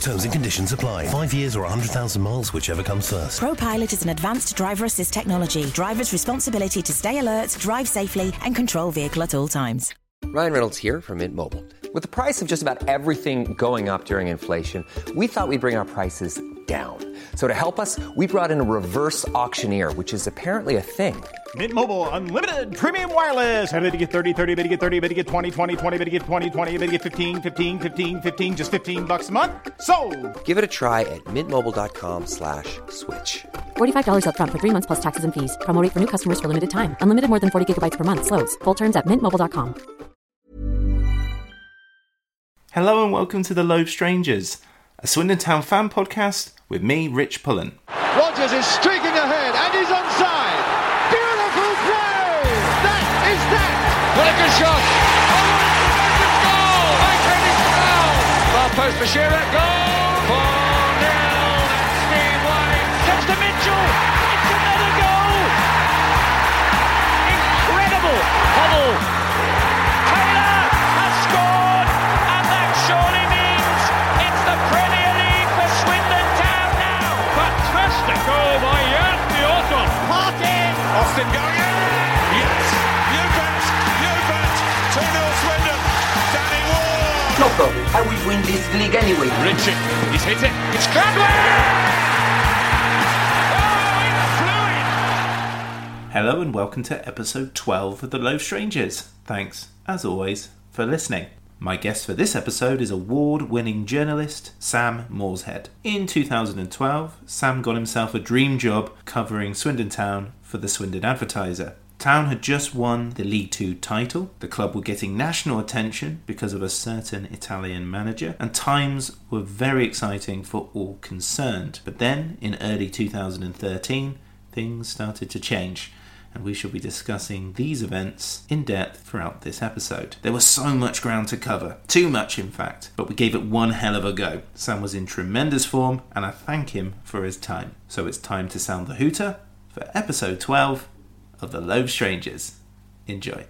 Terms and conditions apply. Five years or 100,000 miles, whichever comes first. ProPilot is an advanced driver assist technology. Driver's responsibility to stay alert, drive safely, and control vehicle at all times. Ryan Reynolds here from Mint Mobile. With the price of just about everything going up during inflation, we thought we'd bring our prices down. So to help us, we brought in a reverse auctioneer, which is apparently a thing. Mint Mobile unlimited premium wireless. Ready to get 30, 30, bit to get 30, bit to get 20, 20, 20, bit to get 20, 20, bit to get 15, 15, 15, 15 just 15 bucks a month. So, Give it a try at mintmobile.com slash switch. $45 upfront for 3 months plus taxes and fees. Promo rate for new customers for limited time. Unlimited more than 40 gigabytes per month slows. Full terms at mintmobile.com. Hello and welcome to The Loathed Strangers, a Swindon Town fan podcast with me, Rich Pullen. Rogers is streaking ahead and he's onside. Beautiful play! That is that! What a good shot! Oh, it's a goal! Iconic goal! Far post for Shearer, goal! 4 0 and Steve White gets to Mitchell! It's another goal! Incredible! Hubble! Taylor has scored and that surely Austin going in! Yes! You bet! You bet! 2 0 Swindon! Danny Ward! No problem. I will win this league anyway. Richard, he's hit it. It's Cradwell! Oh, it! Hello and welcome to episode 12 of The Loathed Strangers. Thanks, as always, for listening. My guest for this episode is award winning journalist Sam Morshead. In 2012, Sam got himself a dream job covering Swindon Town for the Swindon Advertiser. Town had just won the League Two title, the club were getting national attention because of a certain Italian manager, and times were very exciting for all concerned. But then, in early 2013, things started to change and we shall be discussing these events in depth throughout this episode. There was so much ground to cover, too much in fact, but we gave it one hell of a go. Sam was in tremendous form, and I thank him for his time. So it's time to sound the hooter for episode 12 of The Loathed Strangers. Enjoy.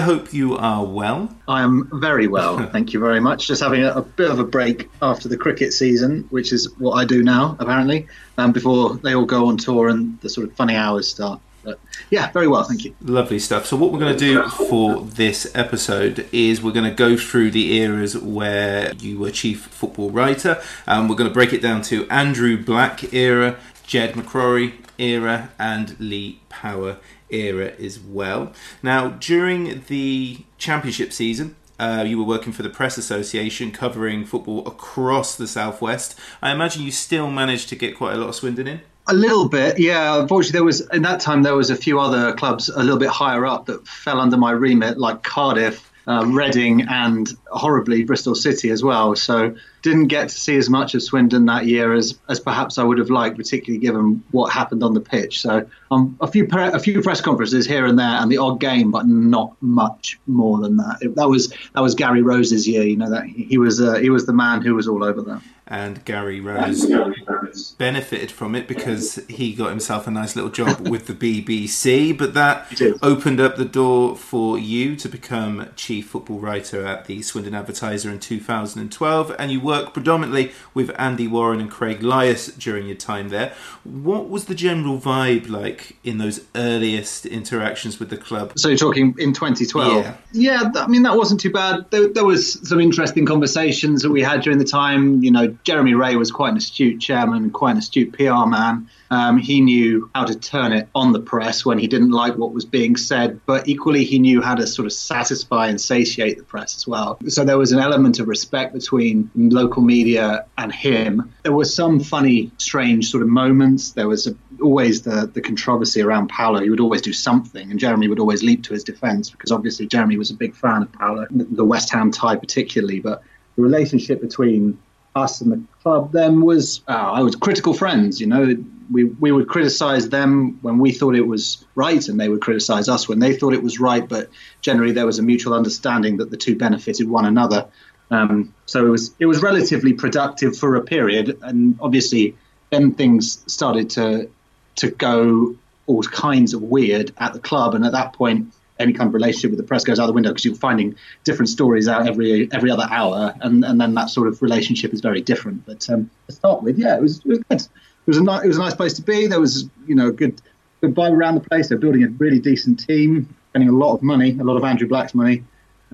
I hope you are well. I am very well, thank you very much. Just having a, a bit of a break after the cricket season, which is what I do now, apparently, um, before they all go on tour and the sort of funny hours start. But yeah, very well, thank you. Lovely stuff. So, what we're going to do for this episode is we're going to go through the eras where you were chief football writer. and we're going to break it down to Andrew Black era, Jed McCrory era, and Lee Power era as well. Now, during the championship season, uh, you were working for the Press Association covering football across the southwest. I imagine you still managed to get quite a lot of Swindon in. A little bit, yeah. Unfortunately, there was in that time there was a few other clubs a little bit higher up that fell under my remit, like Cardiff, uh, Reading, and horribly Bristol City as well. So didn't get to see as much of Swindon that year as as perhaps I would have liked, particularly given what happened on the pitch. So um, a few pre- a few press conferences here and there, and the odd game, but not much more than that. It, that was that was Gary Rose's year. You know that he was uh, he was the man who was all over that. And Gary Rose benefited from it because he got himself a nice little job with the BBC. But that opened up the door for you to become chief football writer at the Swindon Advertiser in 2012, and you work predominantly with Andy Warren and Craig Lias during your time there. What was the general vibe like in those earliest interactions with the club? So you're talking in 2012? Yeah. Yeah, I mean, that wasn't too bad. There, there was some interesting conversations that we had during the time. You know, Jeremy Wray was quite an astute chairman, and quite an astute PR man. Um, he knew how to turn it on the press when he didn't like what was being said, but equally he knew how to sort of satisfy and satiate the press as well. So there was an element of respect between local media and him. There were some funny, strange sort of moments. There was a, always the, the controversy around Paolo. He would always do something, and Jeremy would always leap to his defence because obviously Jeremy was a big fan of Paolo, the West Ham tie particularly. But the relationship between us and the club then was uh, I was critical friends. You know, we we would criticise them when we thought it was right, and they would criticise us when they thought it was right. But generally, there was a mutual understanding that the two benefited one another. Um, so it was it was relatively productive for a period, and obviously then things started to to go all kinds of weird at the club, and at that point any kind of relationship with the press goes out the window because you're finding different stories out every every other hour, and, and then that sort of relationship is very different. But um, to start with, yeah, it was, it was good. It was a nice, it was a nice place to be. There was you know good good vibe around the place. They're building a really decent team, spending a lot of money, a lot of Andrew Black's money,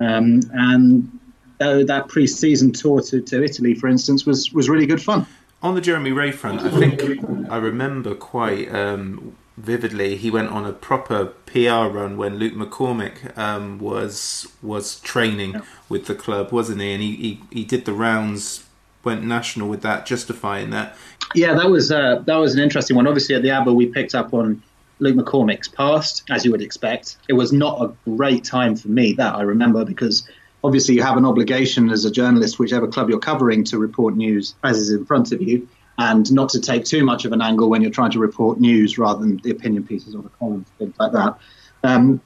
um, and uh, that pre-season tour to, to Italy, for instance, was was really good fun. On the Jeremy Wray front, I think I remember quite um, vividly. He went on a proper PR run when Luke McCormick um, was was training yeah. with the club, wasn't he? And he, he, he did the rounds, went national with that, justifying that. Yeah, that was uh, that was an interesting one. Obviously, at the Adver, we picked up on Luke McCormick's past, as you would expect. It was not a great time for me that I remember because obviously you have an obligation as a journalist, whichever club you're covering, to report news as is in front of you, and not to take too much of an angle when you're trying to report news rather than the opinion pieces or the columns, things like that. Um,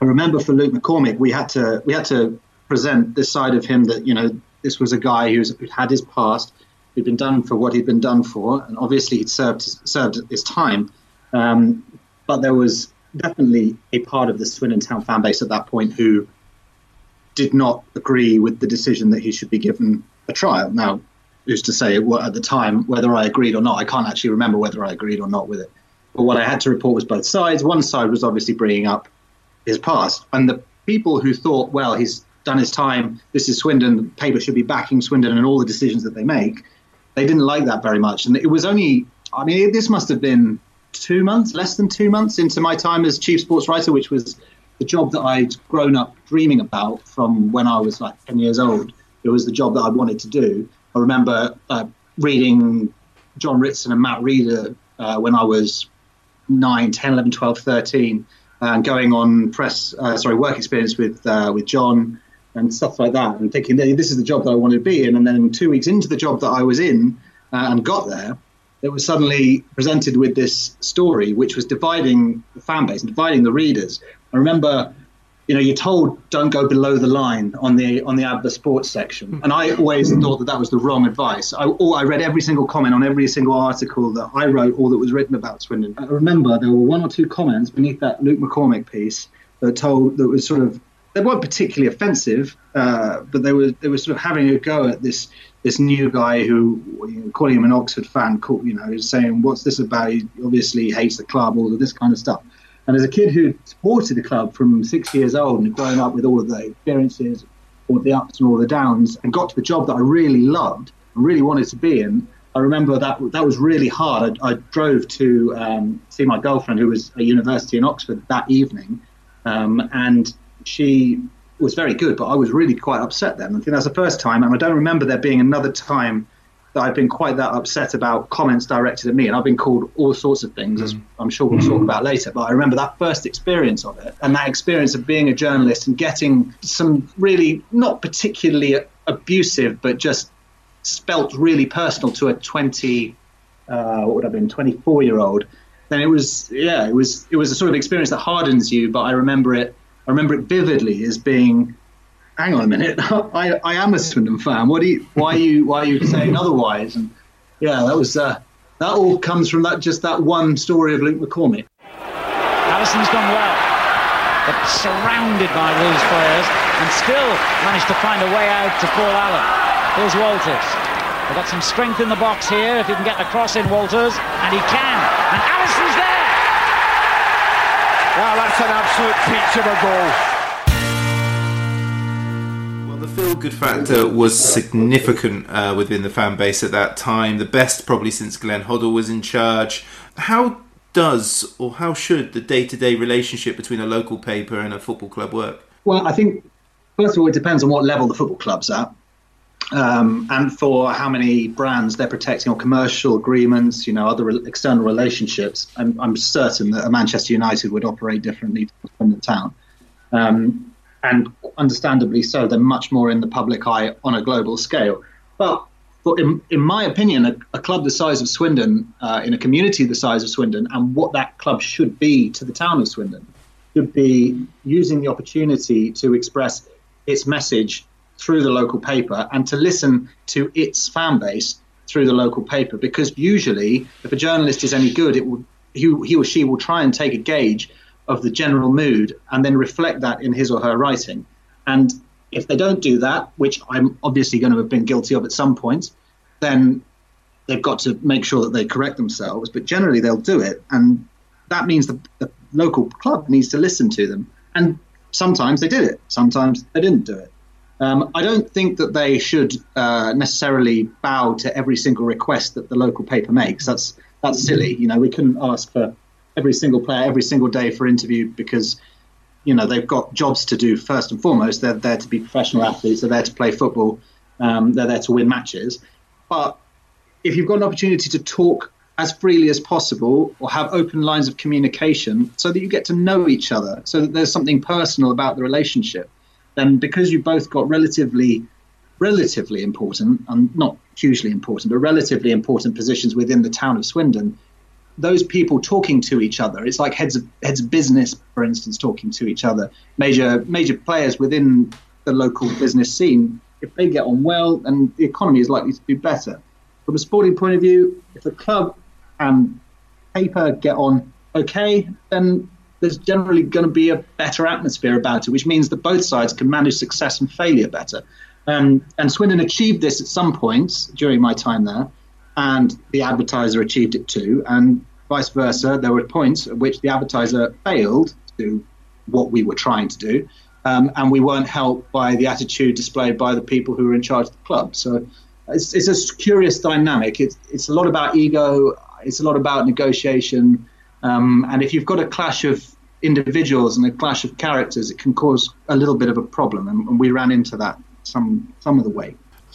I remember for Luke McCormick, we had to we had to present this side of him that you know this was a guy who's who had his past, who'd been done for what he'd been done for, and obviously he'd served served his time. Um, but there was definitely a part of the Swindon Town fan base at that point who did not agree with the decision that he should be given a trial. Now, who's to say at the time whether I agreed or not? I can't actually remember whether I agreed or not with it. But what I had to report was both sides. One side was obviously bringing up his past, and the people who thought, well, he's done his time. This is Swindon. The paper should be backing Swindon and all the decisions that they make. They didn't like that very much, and it was only. I mean, this must have been two months, less than two months into my time as chief sports writer, which was the job that I'd grown up dreaming about from when I was like 10 years old. It was the job that I wanted to do. I remember uh, reading John Ritson and Matt Reader uh, when I was 9, 10, 11, 12, 13, and going on press, uh, sorry, work experience with uh, with John and stuff like that, and thinking this is the job that I wanted to be in. And then two weeks into the job that I was in uh, and got there, it was suddenly presented with this story, which was dividing the fan base and dividing the readers. I remember, you know, you're told don't go below the line on the on the Adver sports section, and I always thought that that was the wrong advice. I, I read every single comment on every single article that I wrote or that was written about Swindon. I remember there were one or two comments beneath that Luke McCormick piece that told that was sort of they weren't particularly offensive, uh, but they were they were sort of having a go at this this new guy who, you know, calling him an Oxford fan, you know, is saying what's this about? He obviously hates the club, all of this kind of stuff. And as a kid who supported the club from six years old and growing up with all of the experiences, all the ups and all the downs, and got to the job that I really loved and really wanted to be in, I remember that that was really hard. I, I drove to um, see my girlfriend who was at university in Oxford that evening, um, and she was very good, but I was really quite upset then. I think that's the first time, and I don't remember there being another time that I've been quite that upset about comments directed at me, and I've been called all sorts of things, mm. as I'm sure we'll talk about later. But I remember that first experience of it, and that experience of being a journalist and getting some really not particularly abusive, but just spelt really personal to a 20, uh, what would have been 24 year old. Then it was, yeah, it was, it was a sort of experience that hardens you. But I remember it, I remember it vividly as being hang on a minute, I, I am a Swindon fan. What do you, why are you, why are you saying otherwise? And yeah, that was, uh, that all comes from that, just that one story of Luke McCormick. Allison's done well, but surrounded by Wolves players and still managed to find a way out to Paul Allen. Here's Walters. They've got some strength in the box here if he can get the cross in Walters, and he can. And Allison's there! Wow, that's an absolute peach of a goal. The feel good factor was significant uh, within the fan base at that time, the best probably since Glenn Hoddle was in charge. How does or how should the day to day relationship between a local paper and a football club work? Well, I think, first of all, it depends on what level the football club's at. Um, and for how many brands they're protecting or commercial agreements, you know, other re- external relationships. I'm, I'm, certain that Manchester United would operate differently from the town. Um, and understandably so, they're much more in the public eye on a global scale. But, but in, in my opinion, a, a, club the size of Swindon, uh, in a community the size of Swindon, and what that club should be to the town of Swindon, should be using the opportunity to express its message through the local paper and to listen to its fan base through the local paper. Because usually, if a journalist is any good, it will he, he or she will try and take a gauge of the general mood and then reflect that in his or her writing. And if they don't do that, which I'm obviously going to have been guilty of at some point, then they've got to make sure that they correct themselves. But generally, they'll do it. And that means the, the local club needs to listen to them. And sometimes they did it, sometimes they didn't do it. Um, I don't think that they should uh, necessarily bow to every single request that the local paper makes. That's that's silly. You know, we couldn't ask for every single player every single day for interview because you know they've got jobs to do first and foremost. They're there to be professional athletes. They're there to play football. Um, they're there to win matches. But if you've got an opportunity to talk as freely as possible or have open lines of communication so that you get to know each other, so that there's something personal about the relationship, then because you both got relatively relatively important and not hugely important, but relatively important positions within the town of Swindon, those people talking to each other. It's like heads of heads of business, for instance, talking to each other. Major major players within the local business scene. If they get on well, and the economy is likely to do better. From a sporting point of view, if the club and paper get on okay, then there's generally going to be a better atmosphere about it, which means that both sides can manage success and failure better. Um, and Swindon achieved this at some points during my time there and the advertiser achieved it too, and vice versa. There were points at which the advertiser failed to do what we were trying to do, um, and we weren't helped by the attitude displayed by the people who were in charge of the club. So it's, it's a curious dynamic. It's, it's a lot about ego, it's a lot about negotiation, um, and if you've got a clash of individuals and a clash of characters, it can cause a little bit of a problem, and, and we ran into that some some of the way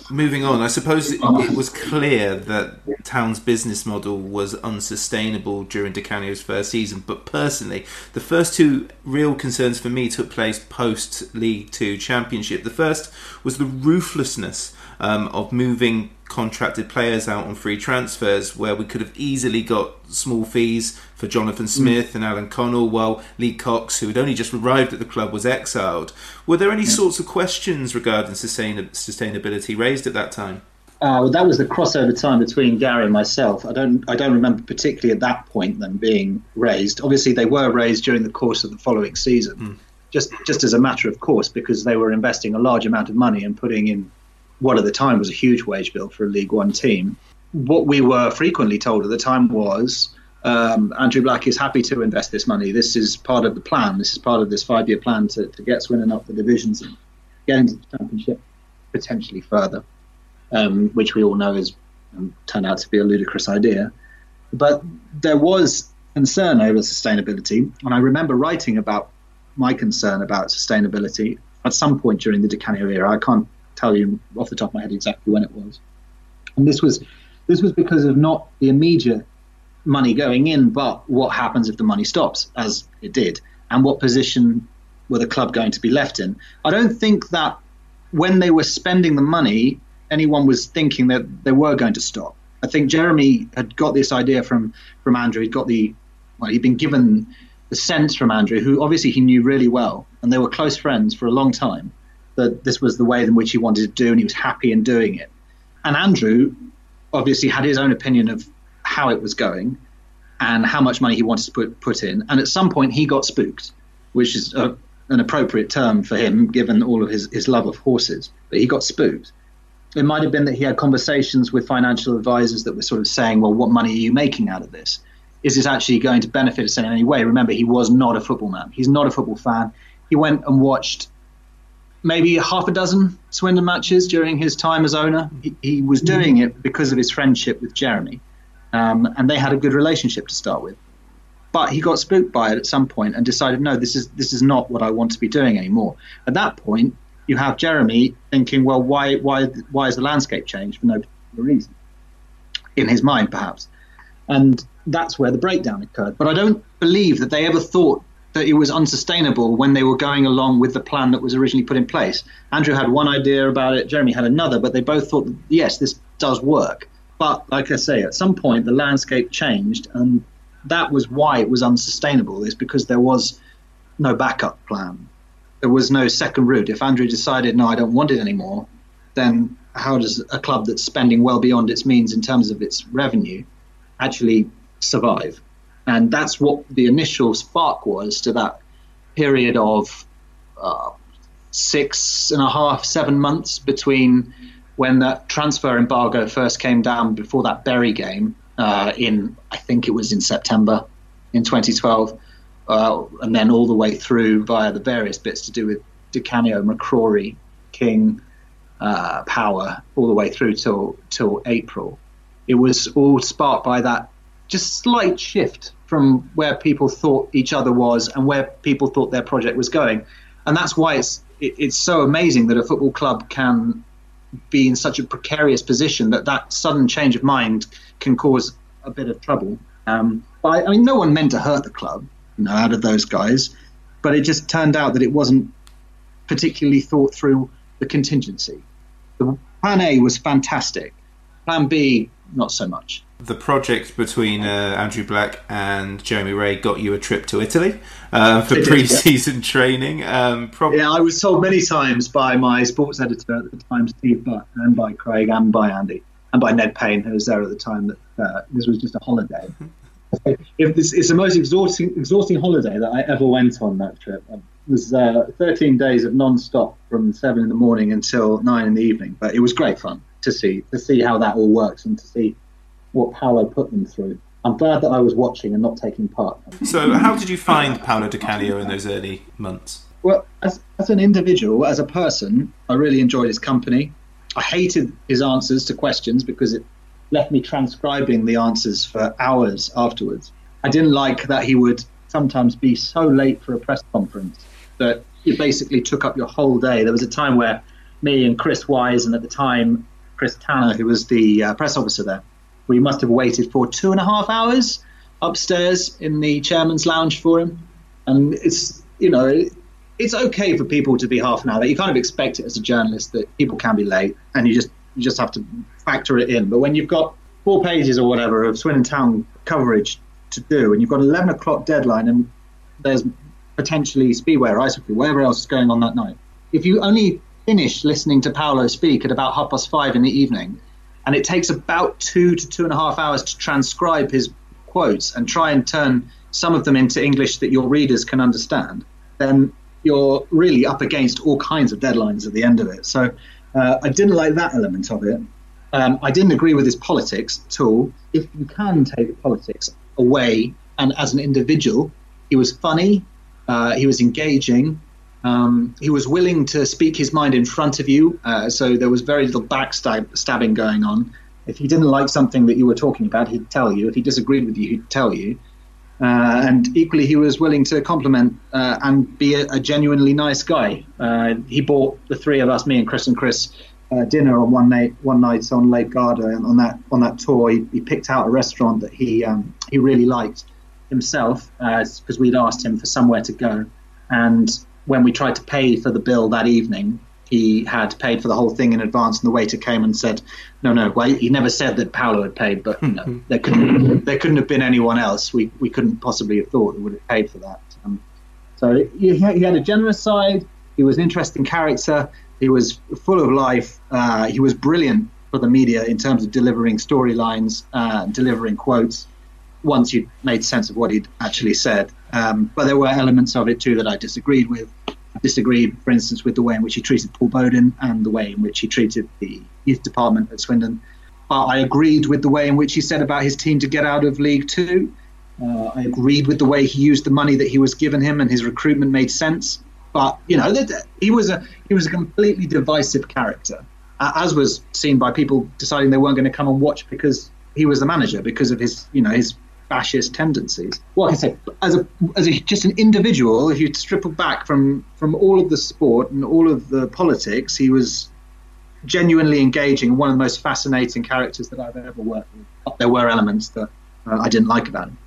moving on, I suppose it, oh. it, was clear that Town's business model was unsustainable during Di Canio's first season. But personally, the first two real concerns for me took place post League Two Championship. The first was the ruthlessness um, of moving contracted players out on free transfers where we could have easily got small fees for Jonathan mm. Smith mm. and Alan Connell while Lee Cox, who had only just arrived at the club, was exiled. Were there any yeah. sorts of questions regarding sustain- sustainability raised at that time? Uh, well, that was the crossover time between Gary and myself. I don't, I don't remember particularly at that point them being raised. Obviously, they were raised during the course of the following season, mm. just, just as a matter of course, because they were investing a large amount of money and putting in what at the time was a huge wage bill for a League One team. What we were frequently told at the time was um, Andrew Black is happy to invest this money. This is part of the plan. This is part of this five year plan to, to get Swindon up the divisions and get into the championship potentially further, um, which we all know has um, turned out to be a ludicrous idea. But there was concern over sustainability, and I remember writing about my concern about sustainability at some point during the Di Canio era. I can't tell you off the top of my head exactly when it was. And this was this was because of not the immediate money going in, but what happens if the money stops, as it did, and what position were the club going to be left in. I don't think that when they were spending the money, anyone was thinking that they were going to stop. I think Jeremy had got this idea from from Andrew. He'd got the well, he'd been given the sense from Andrew, who obviously he knew really well, and they were close friends for a long time that this was the way in which he wanted to do, and he was happy in doing it. And Andrew obviously had his own opinion of how it was going and how much money he wanted to put put in. And at some point, he got spooked, which is a, an appropriate term for him given all of his, his love of horses. But he got spooked. It might have been that he had conversations with financial advisors that were sort of saying, "Well, what money are you making out of this? Is this actually going to benefit us in any way?" Remember, he was not a football man. He's not a football fan. He went and watched maybe half a dozen Swindon matches during his time as owner. He, he was doing it because of his friendship with Jeremy, um, and they had a good relationship to start with. But he got spooked by it at some point and decided, no, this is this is not what I want to be doing anymore. At that point, you have Jeremy thinking, well, why why why is the landscape changed for no particular reason? In his mind, perhaps, and that's where the breakdown occurred. But I don't believe that they ever thought that it was unsustainable when they were going along with the plan that was originally put in place. Andrew had one idea about it, Jeremy had another, but they both thought, yes, this does work. But like I say, at some point the landscape changed, and that was why it was unsustainable. Is because there was no backup plan. There was no second route. If Andrew decided, no, I don't want it anymore, then how does a club that's spending well beyond its means in terms of its revenue actually survive? And that's what the initial spark was to that period of uh, six and a half, seven months between when that transfer embargo first came down before that Bury game uh, in, I think it was in September in 2012, uh, and then all the way through via the various bits to do with Di Canio, McCrory, King, uh, Power, all the way through till till April. It was all sparked by that just slight shift from where people thought each other was and where people thought their project was going. And that's why it's it, it's so amazing that a football club can be in such a precarious position that that sudden change of mind can cause a bit of trouble. Um, but I, I mean, no one meant to hurt the club, you know, out of those guys. But it just turned out that it wasn't particularly thought through the contingency. The plan A was fantastic. Plan B, not so much. The project between uh, Andrew Black and Jeremy Wray got you a trip to Italy uh, for pre-season training. Um, prob- Yeah, I was told many times by my sports editor at the time, Steve Butt, and by Craig, and by Andy, and by Ned Payne, who was there at the time, that uh, this was just a holiday. if this, it's the most exhausting, exhausting holiday that I ever went on that trip. It was uh, 13 days of non-stop from seven in the morning until nine in the evening. But it was great fun to see to see how that all works and to see what Paolo put them through. I'm glad that I was watching and not taking part. So, how did you find Paolo Di Canio in those early months? Well, as, as an individual, as a person, I really enjoyed his company. I hated his answers to questions because it left me transcribing the answers for hours afterwards. I didn't like that he would sometimes be so late for a press conference that it basically took up your whole day. There was a time where me and Chris Wise, and at the time Chris Tanner, who was the uh, press officer there, we must have waited for two and a half hours upstairs in the chairman's lounge for him. And it's, you know, it's okay for people to be half an hour late. You kind of expect it as a journalist that people can be late, and you just you just have to factor it in. But when you've got four pages or whatever of Swindon Town coverage to do, and you've got an 11 o'clock deadline, and there's potentially Speedway or ice hockey, whatever else is going on that night, if you only finish listening to Paolo speak at about half past five in the evening, and it takes about two to two and a half hours to transcribe his quotes and try and turn some of them into English that your readers can understand, then you're really up against all kinds of deadlines at the end of it. So uh, I didn't like that element of it. Um, I didn't agree with his politics at all. If you can take politics away, and as an individual, he was funny, uh, he was engaging, um, he was willing to speak his mind in front of you, uh, so there was very little backstabbing going on. If he didn't like something that you were talking about, he'd tell you. If he disagreed with you, he'd tell you. Uh, and equally, he was willing to compliment uh, and be a, a genuinely nice guy. Uh, he bought the three of us, me and Chris and Chris, uh, dinner on one night, one night on Lake Garda. And on that on that tour, he, he picked out a restaurant that he um, he really liked himself because we'd asked him for somewhere to go. And when we tried to pay for the bill that evening, he had paid for the whole thing in advance, and the waiter came and said, "No, no, well, he never said that Paolo had paid, but you know, there couldn't there couldn't have been anyone else. We we couldn't possibly have thought that would have paid for that." Um, so he, he had a generous side. He was an interesting character, He was full of life. Uh, he was brilliant for the media in terms of delivering storylines, uh, delivering quotes. Once you made sense of what he'd actually said, um, but there were elements of it too that I disagreed with. I disagreed, for instance, with the way in which he treated Paul Bodin and the way in which he treated the youth department at Swindon. Uh, I agreed with the way in which he said about his team to get out of League Two. Uh, I agreed with the way he used the money that he was given him, and his recruitment made sense. But you know, he was a he was a completely divisive character, as was seen by people deciding they weren't going to come and watch because he was the manager because of his you know his fascist tendencies. Well, I say, as a as a, just an individual, if you strip back from from all of the sport and all of the politics, he was genuinely engaging, one of the most fascinating characters that I've ever worked with. But there were elements that uh, I didn't like about him.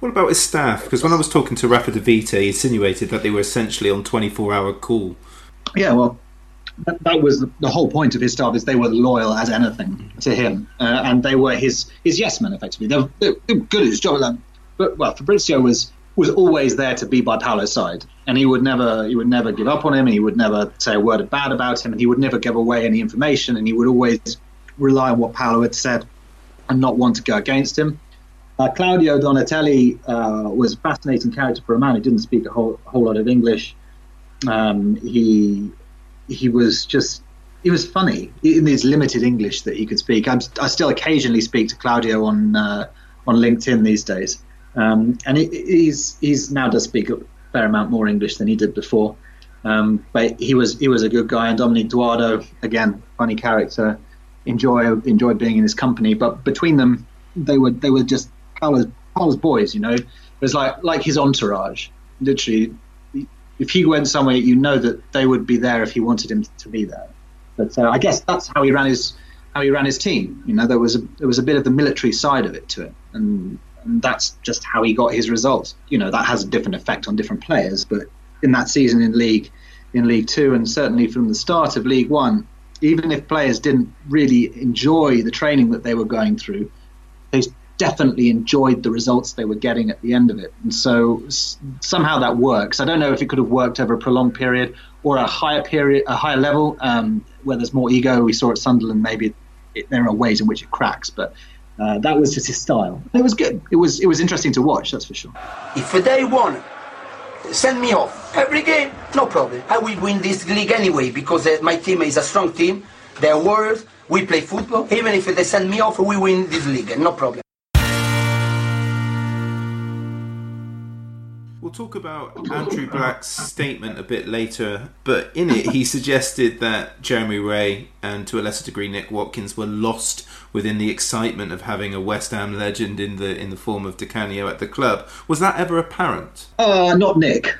What about his staff? Because when I was talking to Rafa De Vita, he insinuated that they were essentially on 24 hour call. Yeah, well, that, that was the, whole point of his staff is they were loyal as anything to him, uh, and they were his his yes men effectively. They were, they were good at his job. But well, Fabrizio was was always there to be by Paolo's side, and he would never he would never give up on him, and he would never say a word bad about him, and he would never give away any information, and he would always rely on what Paolo had said, and not want to go against him. Uh, Claudio Donatelli uh, was a fascinating character for a man who didn't speak a whole, a whole lot of English. Um, he he was just he was funny in his limited English that he could speak. I'm, i still occasionally speak to Claudio on uh, on LinkedIn these days, um, and he, he's he's now does speak a fair amount more English than he did before. Um, but he was he was a good guy, and Dominic Doardo again, funny character. Enjoy enjoy being in his company, but between them, they were they were just Paolo's, Paolo's boys, you know. It was like like his entourage. Literally, if he went somewhere, you know that they would be there if he wanted him to be there. But uh, I guess that's how he ran his how he ran his team. You know, there was a there was a bit of the military side of it to it, and, and that's just how he got his results. You know, that has a different effect on different players, but in that season in league in League Two, and certainly from the start of League One, even if players didn't really enjoy the training that they were going through, they definitely enjoyed the results they were getting at the end of it. And so somehow that works. I don't know if it could have worked over a prolonged period or a higher period, a higher level um, where there's more ego. We saw at Sunderland maybe it, there are ways in which it cracks, but uh, that was just his style. It was good. It was it was interesting to watch. That's for sure. If they won, send me off every game, no problem. I will win this league anyway because uh, my team is a strong team. They're warriors. We play football. Even if they send me off, we win this league, no problem. We'll talk about Andrew Black's statement a bit later, but in it he suggested that Jeremy Wray and to a lesser degree Nick Watkins were lost within the excitement of having a West Ham legend in the in the form of Di Canio at the club. Was that ever apparent? Uh, not Nick.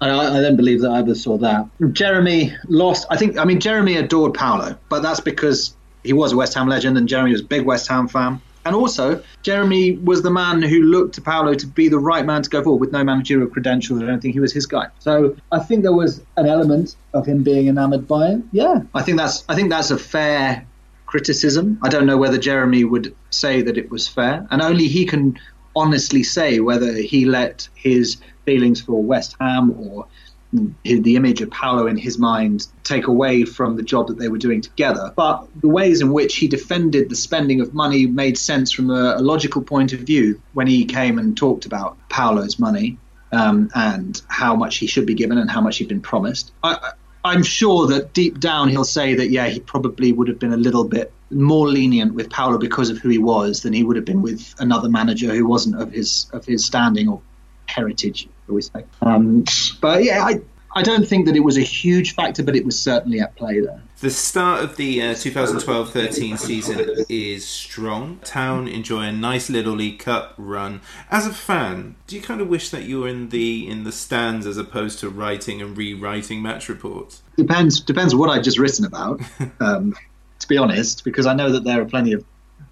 I, I don't believe that I ever saw that. Jeremy lost. I think. I mean, Jeremy adored Paolo, but that's because he was a West Ham legend, and Jeremy was a big West Ham fan. And also, Jeremy was the man who looked to Paolo to be the right man to go forward with no managerial credentials. I don't think he was his guy. So I think there was an element of him being enamoured by him. Yeah, I think that's I think that's a fair criticism. I don't know whether Jeremy would say that it was fair, and only he can honestly say whether he let his feelings for West Ham or the image of Paolo in his mind take away from the job that they were doing together. But the ways in which he defended the spending of money made sense from a, a logical point of view when he came and talked about Paolo's money um, and how much he should be given and how much he'd been promised. I, I'm sure that deep down he'll say that, yeah, he probably would have been a little bit more lenient with Paolo because of who he was than he would have been with another manager who wasn't of his of his standing or heritage, shall we say. Um, but yeah, I, I don't think that it was a huge factor, but it was certainly at play there. The start of the uh, 2012-13 season is strong. Town enjoy a nice little League Cup run. As a fan, do you kind of wish that you were in the in the stands as opposed to writing and rewriting match reports? Depends depends what I've just written about. um, to be honest, because I know that there are plenty of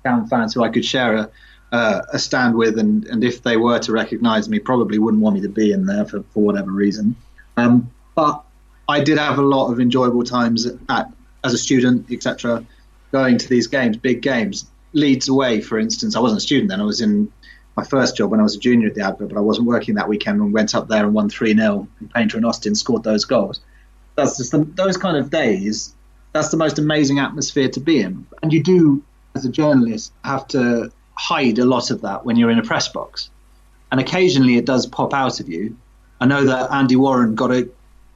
Town fans who I could share a uh, a stand with, and, and if they were to recognise me, probably wouldn't want me to be in there for, for whatever reason. Um, but I did have a lot of enjoyable times at, as a student, etc., going to these games, big games. Leeds away, for instance. I wasn't a student then. I was in my first job when I was a junior at the Advert, but I wasn't working that weekend and went up there and won 3 0. And Painter and Austin scored those goals. That's just the, those kind of days that's the most amazing atmosphere to be in. And you do, as a journalist, have to hide a lot of that when you're in a press box. And occasionally it does pop out of you. I know that Andy Warren got a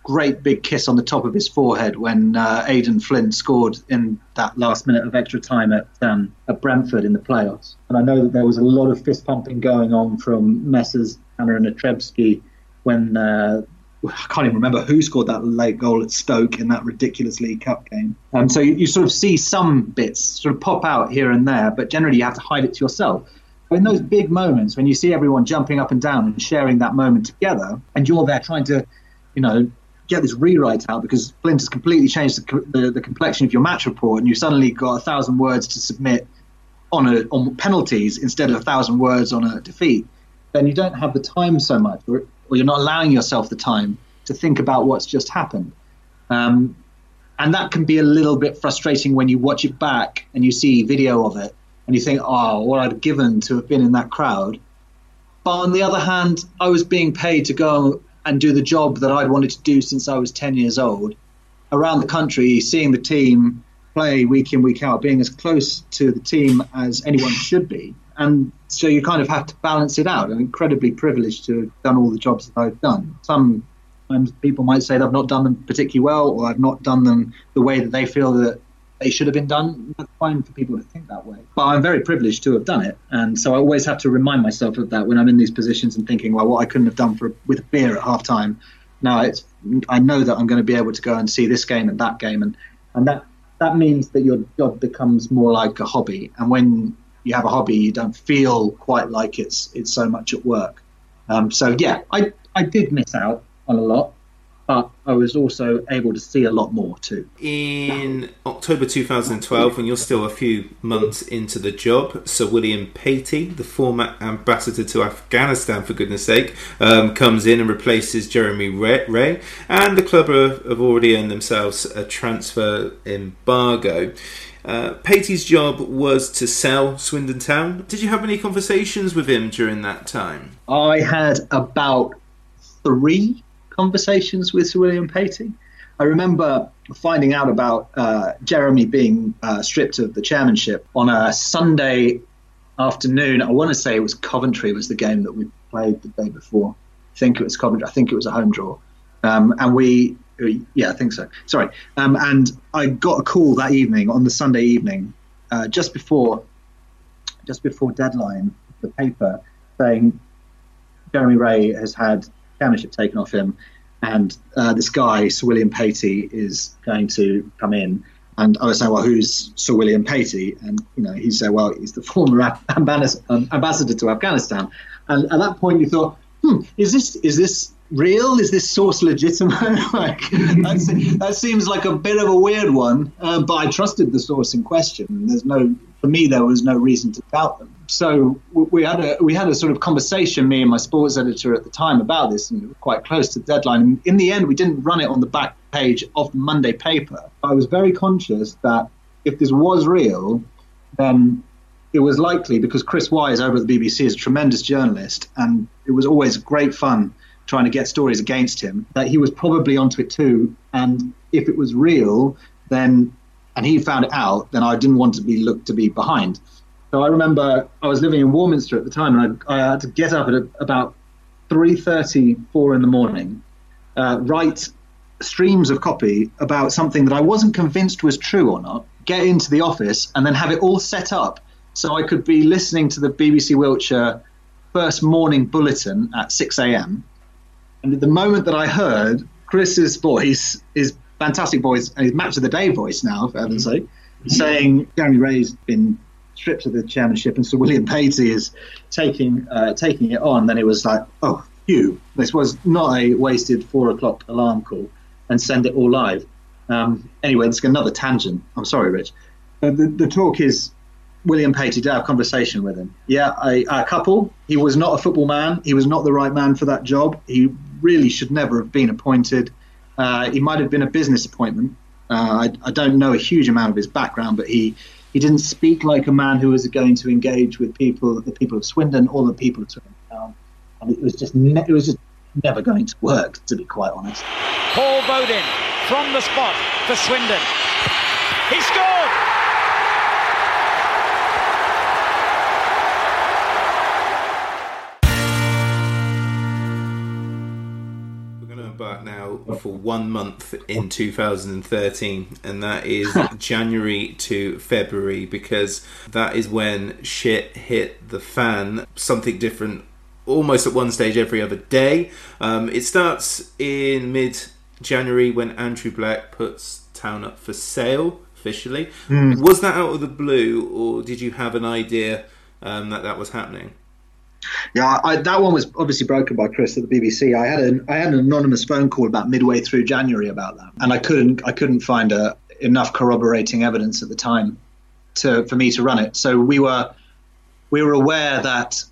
great big kiss on the top of his forehead when uh, Aden Flint scored in that last minute of extra time at, um, at Brentford in the playoffs. And I know that there was a lot of fist pumping going on from Messrs. Anna and Atrebsky when uh, I can't even remember who scored that late goal at Stoke in that ridiculous League Cup game. Um, so you, you sort of see some bits sort of pop out here and there, but generally you have to hide it to yourself. But in those big moments when you see everyone jumping up and down and sharing that moment together, and you're there trying to, you know, get this rewrite out because Flint has completely changed the, the, the complexion of your match report, and you suddenly got a thousand words to submit on a on penalties instead of a thousand words on a defeat. Then you don't have the time so much, or, or you're not allowing yourself the time to think about what's just happened. Um, and that can be a little bit frustrating when you watch it back and you see video of it and you think, oh, what I'd given to have been in that crowd. But on the other hand, I was being paid to go and do the job that I'd wanted to do since I was 10 years old around the country, seeing the team play week in, week out, being as close to the team as anyone should be. And so you kind of have to balance it out. I'm incredibly privileged to have done all the jobs that I've done. Sometimes people might say that I've not done them particularly well, or I've not done them the way that they feel that they should have been done. That's fine for people to think that way. But I'm very privileged to have done it, and so I always have to remind myself of that when I'm in these positions and thinking, well, what I couldn't have done for with a beer at half time. Now it's I know that I'm going to be able to go and see this game and that game, and and that that means that your job becomes more like a hobby. And when you have a hobby, you don't feel quite like it's it's so much at work. Um, so yeah, I I did miss out on a lot, but I was also able to see a lot more too. In October 2012, when you're still a few months into the job, Sir William Patey, the former ambassador to Afghanistan, for goodness sake, um, comes in and replaces Jeremy Wray, and the club have already earned themselves a transfer embargo. Uh, Patey's job was to sell Swindon Town. Did you have any conversations with him during that time? I had about three conversations with Sir William Patey. I remember finding out about uh, Jeremy being uh, stripped of the chairmanship on a Sunday afternoon. I want to say it was Coventry was the game that we played the day before. I think it was Coventry. I think it was a home draw, um, and we. Yeah, I think so. Sorry. Um, and I got a call that evening on the Sunday evening, uh, just before, just before deadline, the paper saying Jeremy Wray has had chairmanship taken off him, and uh, this guy, Sir William Patey, is going to come in. And I was saying, well, who's Sir William Patey? And you know, he said, well, he's the former ambassador to Afghanistan. And at that point, you thought, hmm, is this is this real? Is this source legitimate? like that seems like a bit of a weird one. Uh, but I trusted the source in question. There's no, for me, there was no reason to doubt them so we had a we had a sort of conversation, me and my sports editor at the time, about this, and we were quite close to the deadline. And in the end, we didn't run it on the back page of the Monday paper. I was very conscious that if this was real, then it was likely because Chris Wise over at the BBC is a tremendous journalist, and it was always great fun trying to get stories against him. That he was probably onto it too, and if it was real, then and he found it out, then I didn't want to be looked to be behind. So I remember I was living in Warminster at the time, and I, I had to get up at a, about 3:30, 4 in the morning, uh, write streams of copy about something that I wasn't convinced was true or not, get into the office, and then have it all set up so I could be listening to the BBC Wiltshire first morning bulletin at 6 a.m. And at the moment that I heard Chris's voice, his fantastic voice, and his match of the day voice now, for heaven's sake, saying Jeremy Wray's been stripped of the chairmanship, and Sir William Patey is taking uh, taking it on, then it was like, oh, phew, this was not a wasted four o'clock alarm call, and send it all live. Um, anyway, it's another tangent. I'm sorry, Rich. Uh, the, the talk is William Patey did have a conversation with him. Yeah, a, a, couple. He was not a football man. He was not the right man for that job. He really should never have been appointed. Uh, he might have been a business appointment. Uh, I, I, don't know a huge amount of his background, but he he didn't speak like a man who was going to engage with people, the people of Swindon or the people of Swindon. And it was just, ne- it was just never going to work, to be quite honest. Paul Bodin from the spot for Swindon. He scored! For one month in 2013, and that is January to February because that is when shit hit the fan. Something different almost at one stage every other day. Um, it starts in mid January when Andrew Black puts Town up for sale officially. Hmm. Was that out of the blue, or did you have an idea um, that that was happening? Yeah, I, that one was obviously broken by Chris at the BBC. I had an I had an anonymous phone call about midway through January about that, and I couldn't I couldn't find a, enough corroborating evidence at the time to for me to run it. So we were we were aware that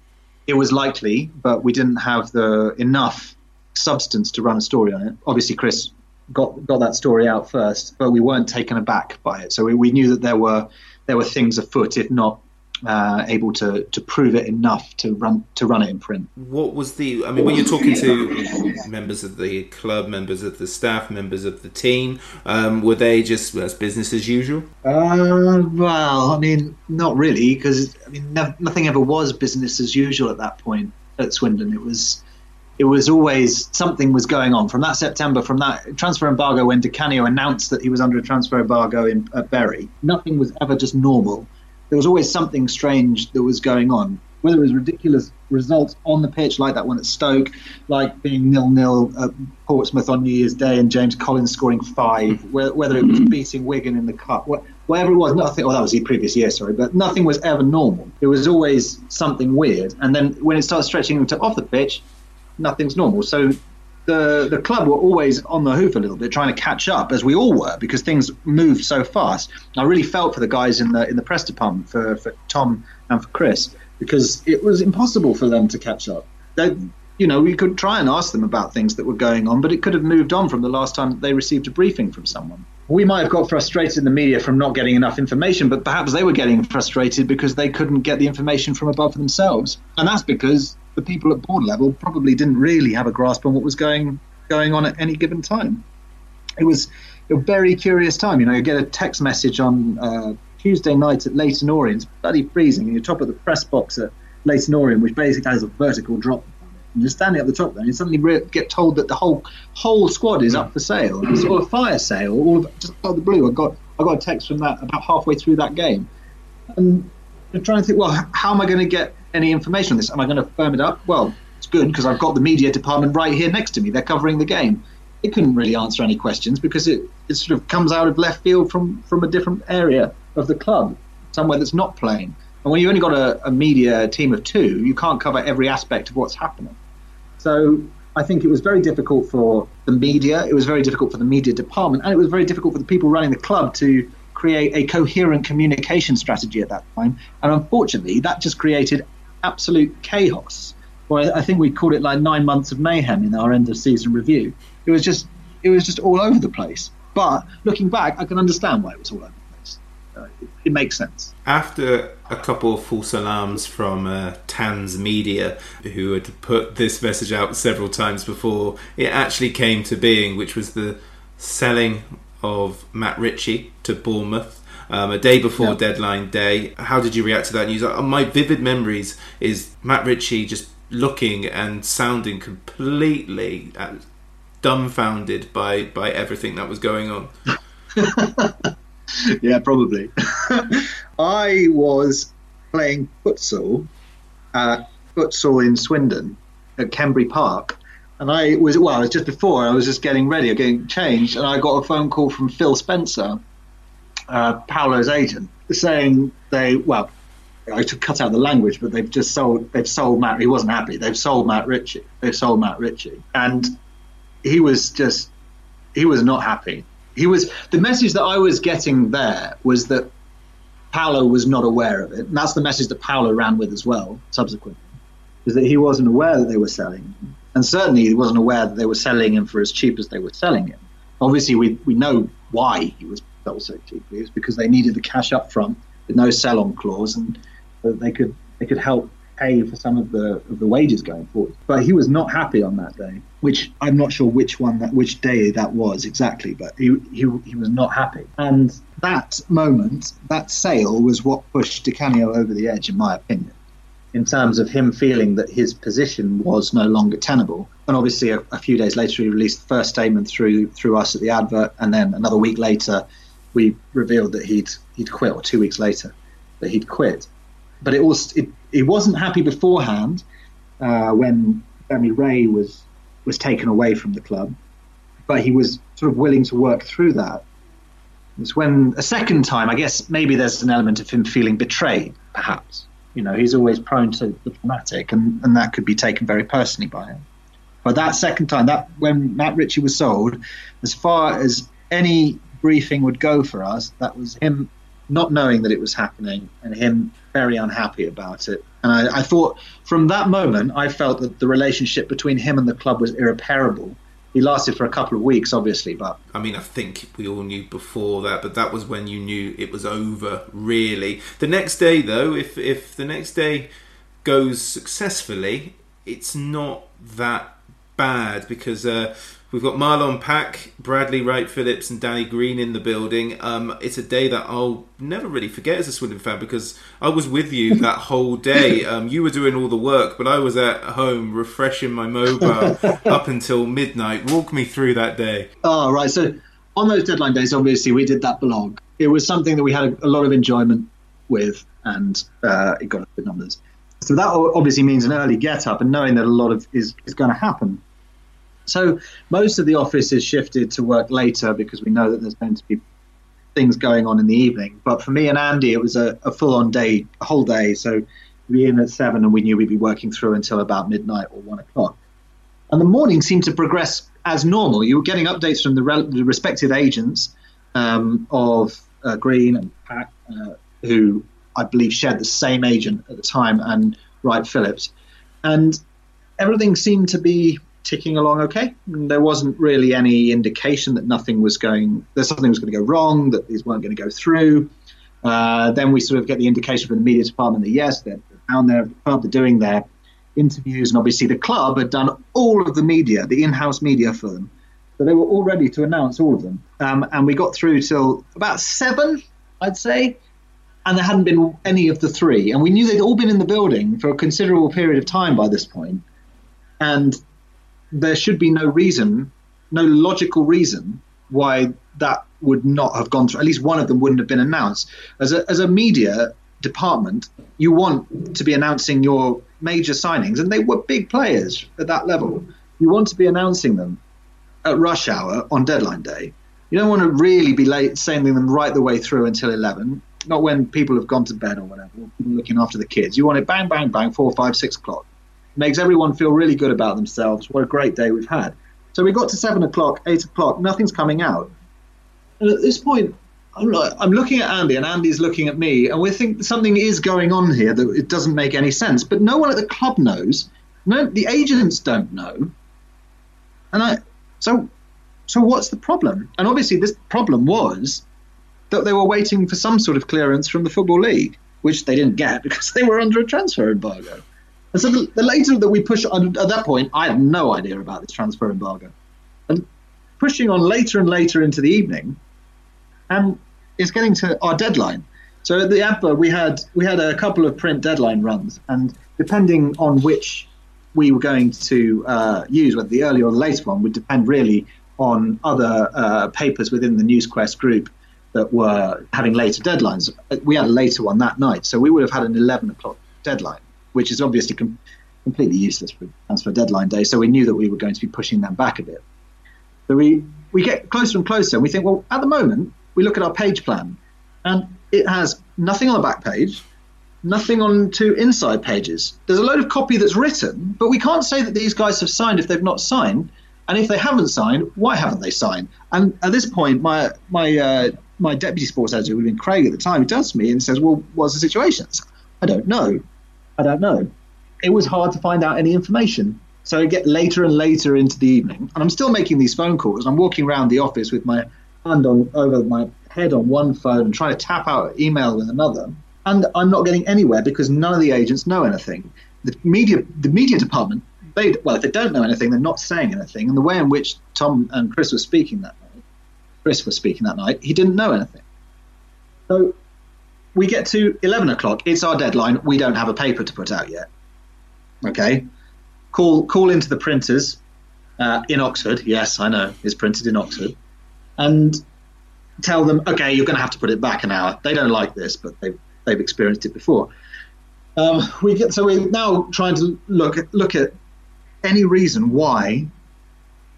it was likely, but we didn't have the enough substance to run a story on it. Obviously, Chris got got that story out first, but we weren't taken aback by it. So we, we knew that there were there were things afoot, if not uh, able to to prove it enough to run to run it in print. What was the? I mean, when you're talking to members of the club, members of the staff, members of the team, um, were they just as business as usual? Uh, well, I mean, not really, because I mean, no, nothing ever was business as usual at that point at Swindon. It was, it was always something was going on from that September, from that transfer embargo when Di Canio announced that he was under a transfer embargo in at Bury. Nothing was ever just normal. There was always something strange that was going on. Whether it was ridiculous results on the pitch, like that one at Stoke, like being nil-nil at Portsmouth on New Year's Day and James Collins scoring five, whether it was mm-hmm. beating Wigan in the cup, whatever it was, nothing. Well, oh, that was the previous year, sorry, but nothing was ever normal. It was always something weird, and then when it starts stretching into off the pitch, nothing's normal. So the the club were always on the hoof a little bit, trying to catch up, as we all were, because things moved so fast. I really felt for the guys in the in the press department, for, for Tom and for Chris, because it was impossible for them to catch up. They, you know, we could try and ask them about things that were going on, but it could have moved on from the last time they received a briefing from someone. We might have got frustrated in the media from not getting enough information, but perhaps they were getting frustrated because they couldn't get the information from above themselves, and that's because the people at board level probably didn't really have a grasp on what was going going on at any given time. It was a very curious time. You know, you get a text message on uh, Tuesday night at Leyton Orient, bloody freezing, and you're top of the press box at Leyton Orient, which basically has a vertical drop. And you're standing at the top there, and you suddenly re- get told that the whole whole squad is up for sale. And it's sort of a fire sale, all of just out of the blue. I got I got a text from that about halfway through that game, and you're trying to think, well, how am I going to get any information on this? Am I going to firm it up? Well, it's good because I've got the media department right here next to me. They're covering the game. It couldn't really answer any questions because it, it sort of comes out of left field from, from a different area of the club, somewhere that's not playing. And when you've only got a, a media team of two, you can't cover every aspect of what's happening. So I think it was very difficult for the media, it was very difficult for the media department, and it was very difficult for the people running the club to create a coherent communication strategy at that time. And unfortunately, that just created absolute chaos. Or I I think we called it like nine months of mayhem in our end of season review. It was just it was just all over the place. But looking back, I can understand why it was all over the place. Uh, it, it makes sense. After a couple of false alarms from uh, Tans Media, who had put this message out several times before it actually came to being, which was the selling of Matt Ritchie to Bournemouth. Um, a day before Yeah. deadline day. How did you react to that news? Uh, My vivid memories is Matt Ritchie just looking and sounding completely uh, dumbfounded by, by everything that was going on. yeah, probably. I was playing futsal, uh, futsal in Swindon at Kembrey Park, and I was well. It was just before I was just getting ready, getting changed, and I got a phone call from Phil Spencer, uh, Paolo's agent, saying they well. I should cut out the language, but they've just sold. They've sold Matt. He wasn't happy. They've sold Matt Ritchie. They've sold Matt Ritchie, and he was just. He was not happy. He was the message that I was getting there was that Paolo was not aware of it, and that's the message that Paolo ran with as well. Subsequently, is that he wasn't aware that they were selling, him. and certainly he wasn't aware that they were selling him for as cheap as they were selling him. Obviously, we we know why he was so cheaply. It's because they needed the cash up front with no sell-on clause, and that they could they could help pay for some of the of the wages going forward. But he was not happy on that day, which I'm not sure which one that which day that was exactly, but he he, he was not happy. And that moment, that sale was what pushed Di Canio over the edge, in my opinion, in terms of him feeling that his position was no longer tenable. And obviously, a, a few days later, he released the first statement through through us at the Adver, and then another week later, we revealed that he'd he'd quit, or two weeks later, that he'd quit. But it was it, he wasn't happy beforehand uh, when Jeremy Wray was was taken away from the club, but he was sort of willing to work through that. It's when a second time, I guess maybe there's an element of him feeling betrayed, perhaps. You know, he's always prone to the dramatic, and, and that could be taken very personally by him. But that second time, that when Matt Ritchie was sold, as far as any briefing would go for us, that was him not knowing that it was happening and him very unhappy about it. And I, I, thought from that moment, I felt that the relationship between him and the club was irreparable. He lasted for a couple of weeks, obviously, but I mean, I think we all knew before that, but that was when you knew it was over. Really, the next day, though, if if the next day goes successfully, it's not that bad because uh, We've got Marlon Pack, Bradley Wright Phillips, and Danny Green in the building. Um, it's a day that I'll never really forget as a Swindon fan because I was with you that whole day. Um, you were doing all the work, but I was at home refreshing my mobile up until midnight. Walk me through that day. Oh, right. So on those deadline days, obviously, we did that blog. It was something that we had a, a lot of enjoyment with, and uh, it got good numbers. So that obviously means an early get up and knowing that a lot of is, is going to happen. So most of the office is shifted to work later because we know that there's going to be things going on in the evening. But for me and Andy, it was a, a full on day, a whole day. So we were in at seven and we knew we'd be working through until about midnight or one o'clock. And the morning seemed to progress as normal. You were getting updates from the, re- the respective agents um, of uh, Green and Pack, uh, who I believe shared the same agent at the time, and Wright Phillips. And everything seemed to be ticking along okay. There wasn't really any indication that nothing was going, that something was going to go wrong, that these weren't going to go through. Uh, then we sort of get the indication from the media department that yes, they're down there, they're doing their interviews, and obviously the club had done all of the media, the in-house media for them. So they were all ready to announce all of them. Um, and we got through till about seven, I'd say, and there hadn't been any of the three. And we knew they'd all been in the building for a considerable period of time by this point. And there should be no reason, no logical reason why that would not have gone through. At least one of them wouldn't have been announced. As a, as a media department, you want to be announcing your major signings, and they were big players at that level. You want to be announcing them at rush hour on deadline day. You don't want to really be late sending them right the way through until 11, not when people have gone to bed or whatever, looking after the kids. You want it bang, bang, bang, four, five, six o'clock makes everyone feel really good about themselves. What a great day we've had. So we got to seven o'clock, eight o'clock, nothing's coming out. And at this point, I'm, like, I'm looking at Andy, and Andy's looking at me, and we think something is going on here that it doesn't make any sense. But no one at the club knows. No, the agents don't know. And I, so, so what's the problem? And obviously, this problem was that they were waiting for some sort of clearance from the football league, which they didn't get because they were under a transfer embargo. And so the, the later that we push on, at that point, I had no idea about this transfer embargo. And pushing on later and later into the evening, and it's getting to our deadline. So at the Adver, we had we had a couple of print deadline runs, and depending on which we were going to uh, use, whether the earlier or the later one, would depend really on other uh, papers within the NewsQuest group that were having later deadlines. We had a later one that night, so we would have had an 11 o'clock deadline which is obviously com- completely useless for transfer deadline day. So we knew that we were going to be pushing them back a bit. So we, we get closer and closer, and we think, well, at the moment, we look at our page plan, and it has nothing on the back page, nothing on two inside pages. There's a load of copy that's written, but we can't say that these guys have signed if they've not signed. And if they haven't signed, why haven't they signed? And at this point, my my uh, my deputy sports editor, who had been Craig at the time, he turns to me and says, "Well, what's the situation?" I don't know. I don't know. It was hard to find out any information. So I get later and later into the evening, and I'm still making these phone calls. I'm walking around the office with my hand on over my head on one phone and trying to tap out email with another. and I'm not getting anywhere because none of the agents know anything. The media, the media department, they well, if they don't know anything, they're not saying anything. And the way in which Tom and Chris were speaking that night, Chris was speaking that night, he didn't know anything. So we get to 11 o'clock. It's our deadline. We don't have a paper to put out yet. Okay, call call into the printers uh, in Oxford. Yes, I know it's printed in Oxford, and tell them, okay, you're going to have to put it back an hour. They don't like this, but they've they've experienced it before. Um, we get so we're now trying to look at, look at any reason why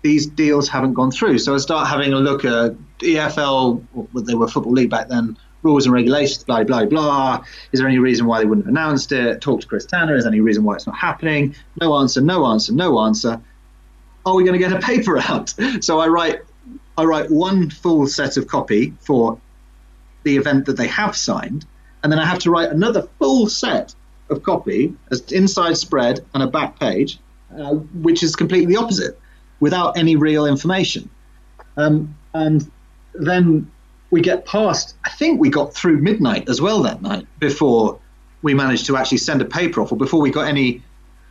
these deals haven't gone through. So I start having a look at EFL, they were football league back then, rules and regulations, blah blah blah. Is there any reason why they wouldn't have announced it? Talk to Chris Tanner. Is there any reason why it's not happening? No answer. No answer. No answer. Are we going to get a paper out? So I write I write one full set of copy for the event that they have signed, and then I have to write another full set of copy as inside spread and a back page, uh, which is completely the opposite, without any real information. Um, and then we get past. I think we got through midnight as well that night before we managed to actually send a paper off, or before we got any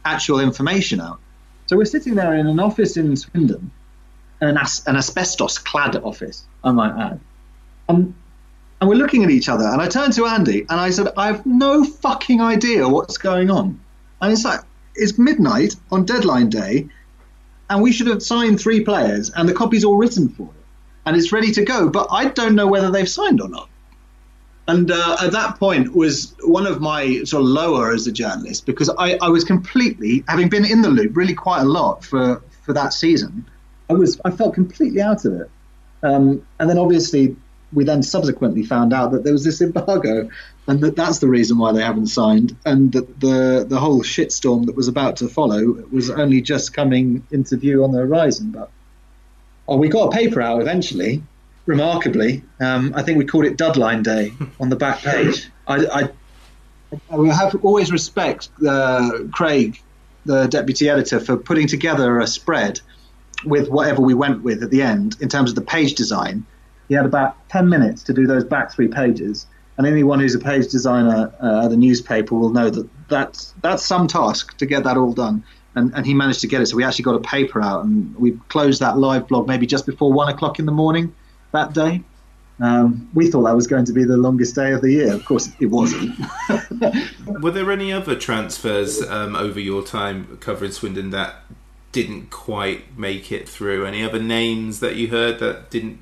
actual information out. So we're sitting there in an office in Swindon an, as- an asbestos clad office, I might add. Um, and we're looking at each other, and I turned to Andy and I said, I have no fucking idea what's going on. And it's like, it's midnight on deadline day, and we should have signed three players, and the copy's all written for it, and it's ready to go, but I don't know whether they've signed or not. And uh, at that point was one of my sort of lower as a journalist because I, I was completely, having been in the loop really quite a lot for, for that season, I was I felt completely out of it. Um, and then obviously we then subsequently found out that there was this embargo, and that that's the reason why they haven't signed, and that the the whole shitstorm that was about to follow was only just coming into view on the horizon. But oh, we got a paper out eventually. Remarkably, um, I think we called it Deadline Day on the back page. I, I, I have always respect uh, Craig, the deputy editor, for putting together a spread with whatever we went with at the end in terms of the page design. He had about 10 minutes to do those back three pages. And anyone who's a page designer uh, at a newspaper will know that that's, that's some task to get that all done. And, and he managed to get it. So we actually got a paper out and we closed that live blog maybe just before one o'clock in the morning that day. Um, we thought that was going to be the longest day of the year. Of course, it wasn't. Were there any other transfers um, over your time covering Swindon that didn't quite make it through? Any other names that you heard that didn't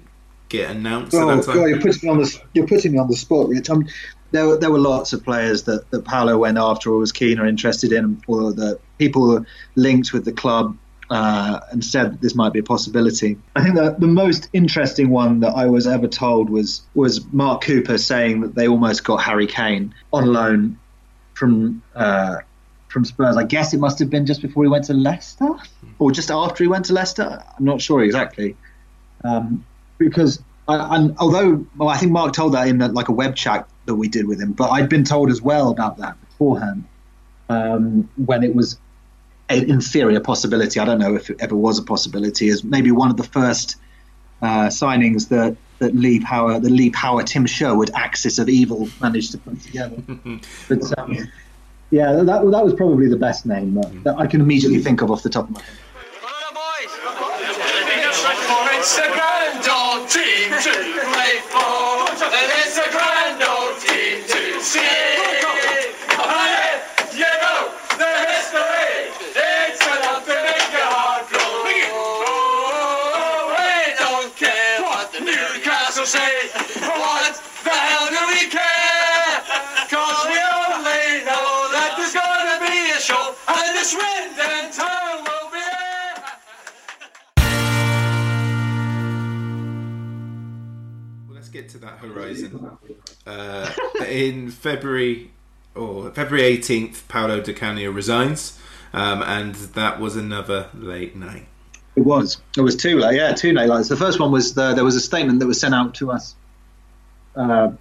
get announced oh, at that time? God, you're putting me on the you're putting me on the spot, Rich. Um, there were there were lots of players that, that Paolo went after or was keen or interested in, or that people linked with the club uh, and said that this might be a possibility. I think that the most interesting one that I was ever told was was Mark Cooper saying that they almost got Harry Kane on loan from uh, from Spurs. I guess it must have been just before he went to Leicester, or just after he went to Leicester. I'm not sure exactly, um, because and although well, I think Mark told that in like a web chat that we did with him, but I'd been told as well about that beforehand um, when it was inferior possibility. I don't know if it ever was a possibility. Is maybe one of the first uh, signings that that Lee Power, the Lee Power, Tim Sherwood axis of evil managed to put together. but um, yeah, that, that was probably the best name that, that I can immediately think of off the top of my head. It's a grand old team to play for, and it's a grand old team to see. This wind and town will be Let's get to that horizon. Uh, in February or February 18th, Paolo Di Canio resigns, um, and that was another late night. It was. It was two late. Yeah, two late nights. The first one was the, there was a statement that was sent out to us uh,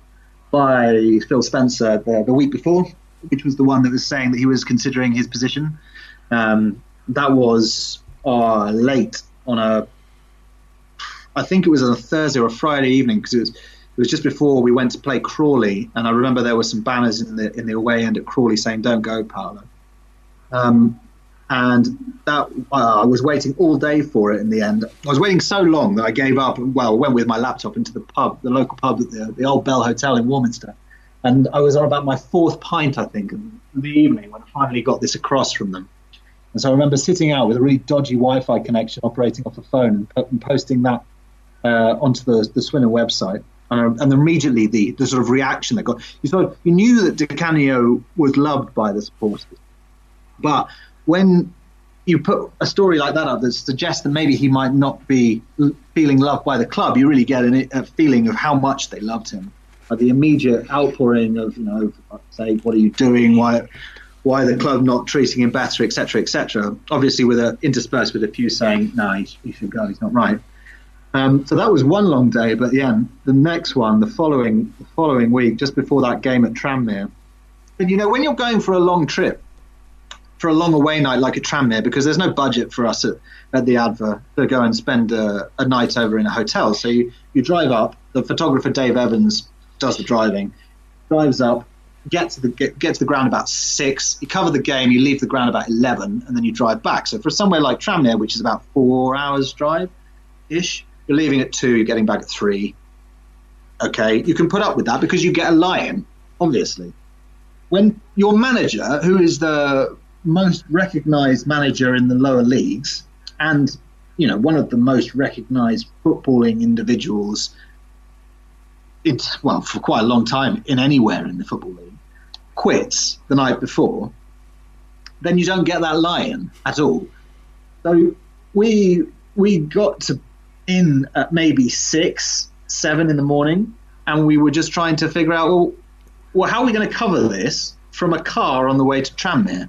by Phil Spencer the, the week before, which was the one that was saying that he was considering his position. Um, that was uh, late on a, I think it was on a Thursday or a Friday evening because it was It was just before we went to play Crawley, and I remember there were some banners in the in the away end at Crawley saying "Don't go, Paolo." Um, and that uh, I was waiting all day for it. In the end, I was waiting so long that I gave up. Well, went with my laptop into the pub, the local pub at the, the Old Bell Hotel in Warminster, and I was on about my fourth pint, I think, in the evening when I finally got this across from them. And so I remember sitting out with a really dodgy Wi-Fi connection operating off a phone and, and posting that uh, onto the the Swindon website. And, and immediately the, the sort of reaction that got you sort of, you knew that Di Canio was loved by the supporters, but when you put a story like that up that suggests that maybe he might not be feeling loved by the club, you really get an, a feeling of how much they loved him. The immediate outpouring of, you know, say, what are you doing? Why, why the club not treating him better, etc., etc. Obviously, with a interspersed with a few saying, "No, he, he should go. He's not right." Um, so that was one long day, but yeah, the next one, the following the following week, just before that game at Tranmere, and you know when you're going for a long trip, for a long away night like a Tranmere, because there's no budget for us at, at the Adver to go and spend a, a night over in a hotel. So you, you drive up. The photographer Dave Evans does the driving, drives up, get to the get, get to the ground about six. You cover the game. You leave the ground about eleven, and then you drive back. So for somewhere like Tranmere, which is about four hours drive, ish, you're leaving at two. You're getting back at three. Okay, you can put up with that because you get a lion, obviously. When your manager, who is the most recognised manager in the lower leagues, and you know one of the most recognised footballing individuals, it's well for quite a long time in anywhere in the football league, quits the night before, then you don't get that lion at all. So we we got to in at maybe six, seven in the morning, and we were just trying to figure out well, well how are we going to cover this from a car on the way to Tranmere?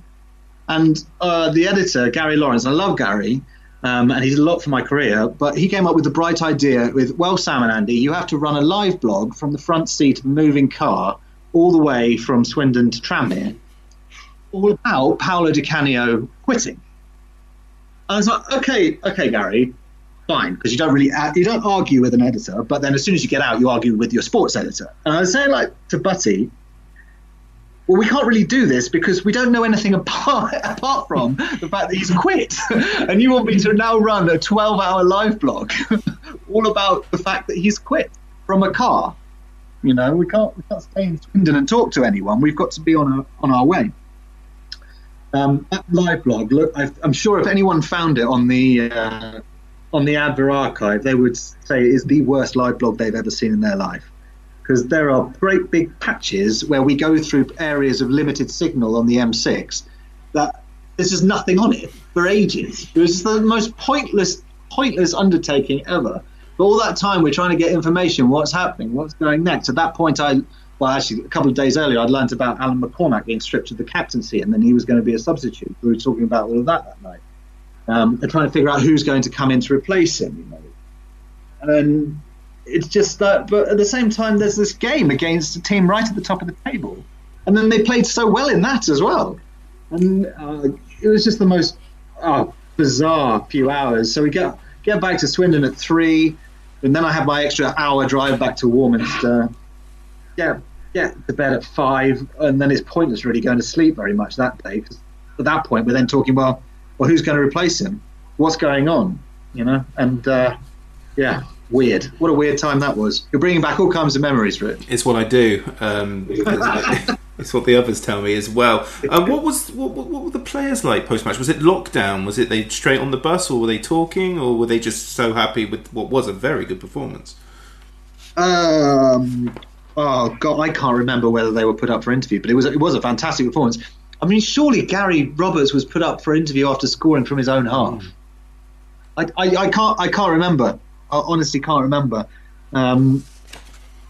And uh, the editor, Gary Lawrence, I love Gary, um, and he's a lot for my career, but he came up with the bright idea with, well, Sam and Andy, you have to run a live blog from the front seat of a moving car all the way from Swindon to Tranmere, all about Paolo Di Canio quitting. I was like, okay, okay, Gary, fine, because you don't really you don't argue with an editor, but then as soon as you get out, you argue with your sports editor. And I was saying like to Butty, well, we can't really do this because we don't know anything apart apart from the fact that he's quit. and you want me to now run a 12-hour live blog all about the fact that he's quit from a car. You know, we can't we can't stay in Swindon and talk to anyone. We've got to be on our on our way. Um, that live blog, look, i am sure if anyone found it on the uh, on the Adver archive, they would say it is the worst live blog they've ever seen in their life. Because there are great big patches where we go through areas of limited signal on the M6 that there's just nothing on it for ages. It was the most pointless, pointless undertaking ever. But all that time, we're trying to get information. What's happening? What's going next? At that point, I well, actually, a couple of days earlier, I'd learnt about Alan McCormack being stripped of the captaincy, and then he was going to be a substitute. We were talking about all of that that night. Um, they're trying to figure out who's going to come in to replace him, you know. And then it's just that, but at the same time, there's this game against a team right at the top of the table, and then they played so well in that as well, and uh, it was just the most oh, bizarre few hours. So we get get back to Swindon at three, and then I have my extra hour drive back to Warminster. Get get to bed at five, and then it's pointless really going to sleep very much that day because at that point we're then talking well, well who's going to replace him? What's going on? You know, and uh, yeah, weird. What a weird time that was. You're bringing back all kinds of memories, Rich. It's what I do. Um, it's what the others tell me as well. Uh, what was what, what, what were the players like post match? Was it lockdown? Was it they straight on the bus, or were they talking, or were they just so happy with what was a very good performance? Um, oh god, I can't remember whether they were put up for interview, but it was it was a fantastic performance. I mean, surely Gary Roberts was put up for interview after scoring from his own half. I, I, I can't I can't remember. I honestly can't remember. Um,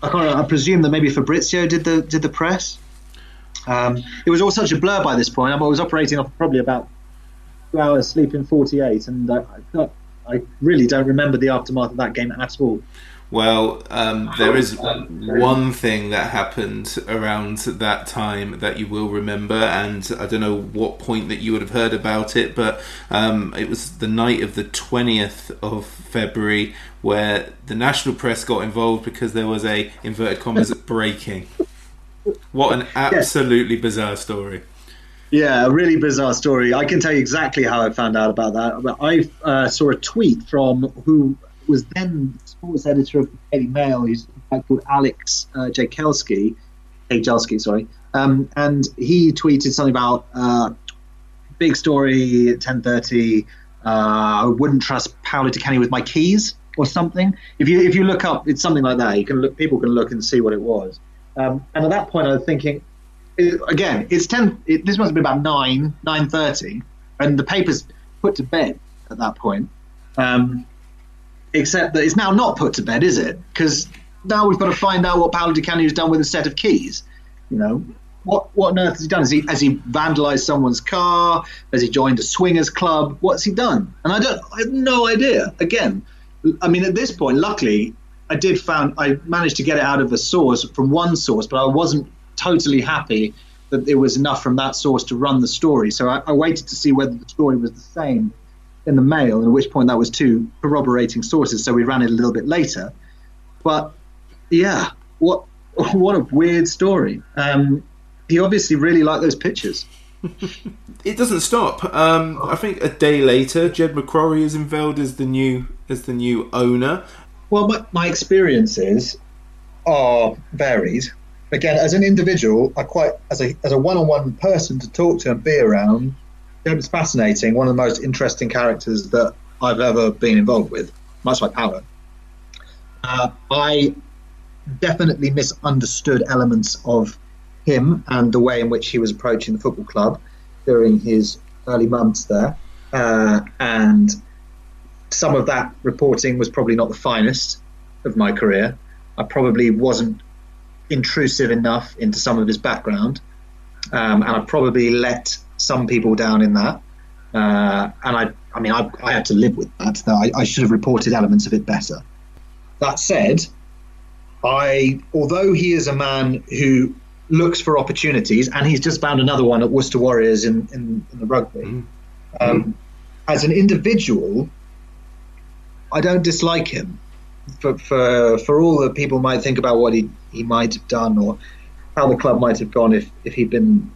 I can't. I presume that maybe Fabrizio did the did the press. Um, it was all such a blur by this point. I was operating off probably about two hours sleep in 48, and I, I, I really don't remember the aftermath of that game at all. Well, um, there is one thing that happened around that time that you will remember, and I don't know what point that you would have heard about it, but um, it was the night of the 20th of February where the national press got involved because there was a inverted commas breaking. What an absolutely bizarre story. Yeah, a really bizarre story. I can tell you exactly how I found out about that. I uh, saw a tweet from who was then sports editor of the Daily Mail. He's a guy called Alex uh, Jakelski, Jakelski, sorry. Um, and he tweeted something about uh, big story at 10:30. Uh, I wouldn't trust Paolo Canio with my keys or something. If you if you look up, it's something like that. You can look, people can look and see what it was. Um, and at that point, I was thinking, it, again, it's ten. It, this must have been about nine, nine thirty, and the paper's put to bed at that point. Um, except that it's now not put to bed, is it? Because now we've got to find out what Paolo Di Canio's done with a set of keys. You know, what what on earth has he done? Has he has he vandalised someone's car? Has he joined a swingers club? What's he done? And I don't, I have no idea. Again, I mean, at this point, luckily, I did found I managed to get it out of a source from one source, but I wasn't totally happy that it was enough from that source to run the story. So I, I waited to see whether the story was the same in the mail, and at which point that was two corroborating sources. So we ran it a little bit later. But yeah, what what a weird story. Um, he obviously really liked those pictures. it doesn't stop. Um, I think a day later, Jed McCrory is unveiled as the new as the new owner. Well, my, my experiences are varied. Again, as an individual, I quite as a as a one-on-one person to talk to and be around. Was fascinating. One of the most interesting characters that I've ever been involved with, much like Power. Uh, I definitely misunderstood elements of him and the way in which he was approaching the football club during his early months there. Uh, and some of that reporting was probably not the finest of my career. I probably wasn't intrusive enough into some of his background. Um, and I probably let some people down in that. Uh, and I, I mean, I, I, had to live with that. I, I should have reported elements of it better. That said, I, although he is a man who looks for opportunities, and he's just found another one at Worcester Warriors in, in, in the rugby. Mm. Um, as an individual, I don't dislike him for, for for all that people might think about what he, he might have done or how the club might have gone if, if he'd been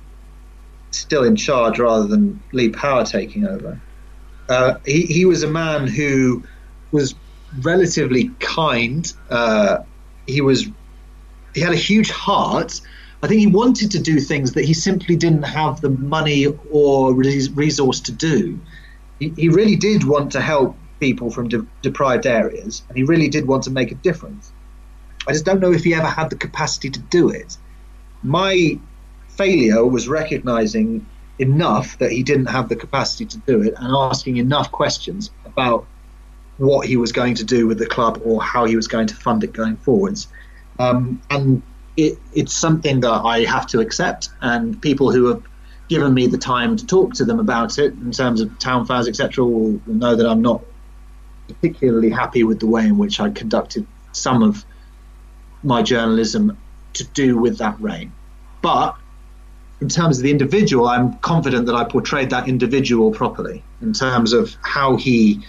still in charge rather than Lee Power taking over. Uh, he, he was a man who was relatively kind. Uh, he was he had a huge heart I think he wanted to do things that he simply didn't have the money or resource to do. He, he really did want to help people from de- deprived areas, and he really did want to make a difference. I just don't know if he ever had the capacity to do it. My failure was recognizing enough that he didn't have the capacity to do it and asking enough questions about what he was going to do with the club or how he was going to fund it going forwards. Um, and it, it's something that I have to accept, and people who have given me the time to talk to them about it in terms of town fairs, etc., will, will know that I'm not particularly happy with the way in which I conducted some of my journalism to do with that reign. But in terms of the individual, I'm confident that I portrayed that individual properly in terms of how he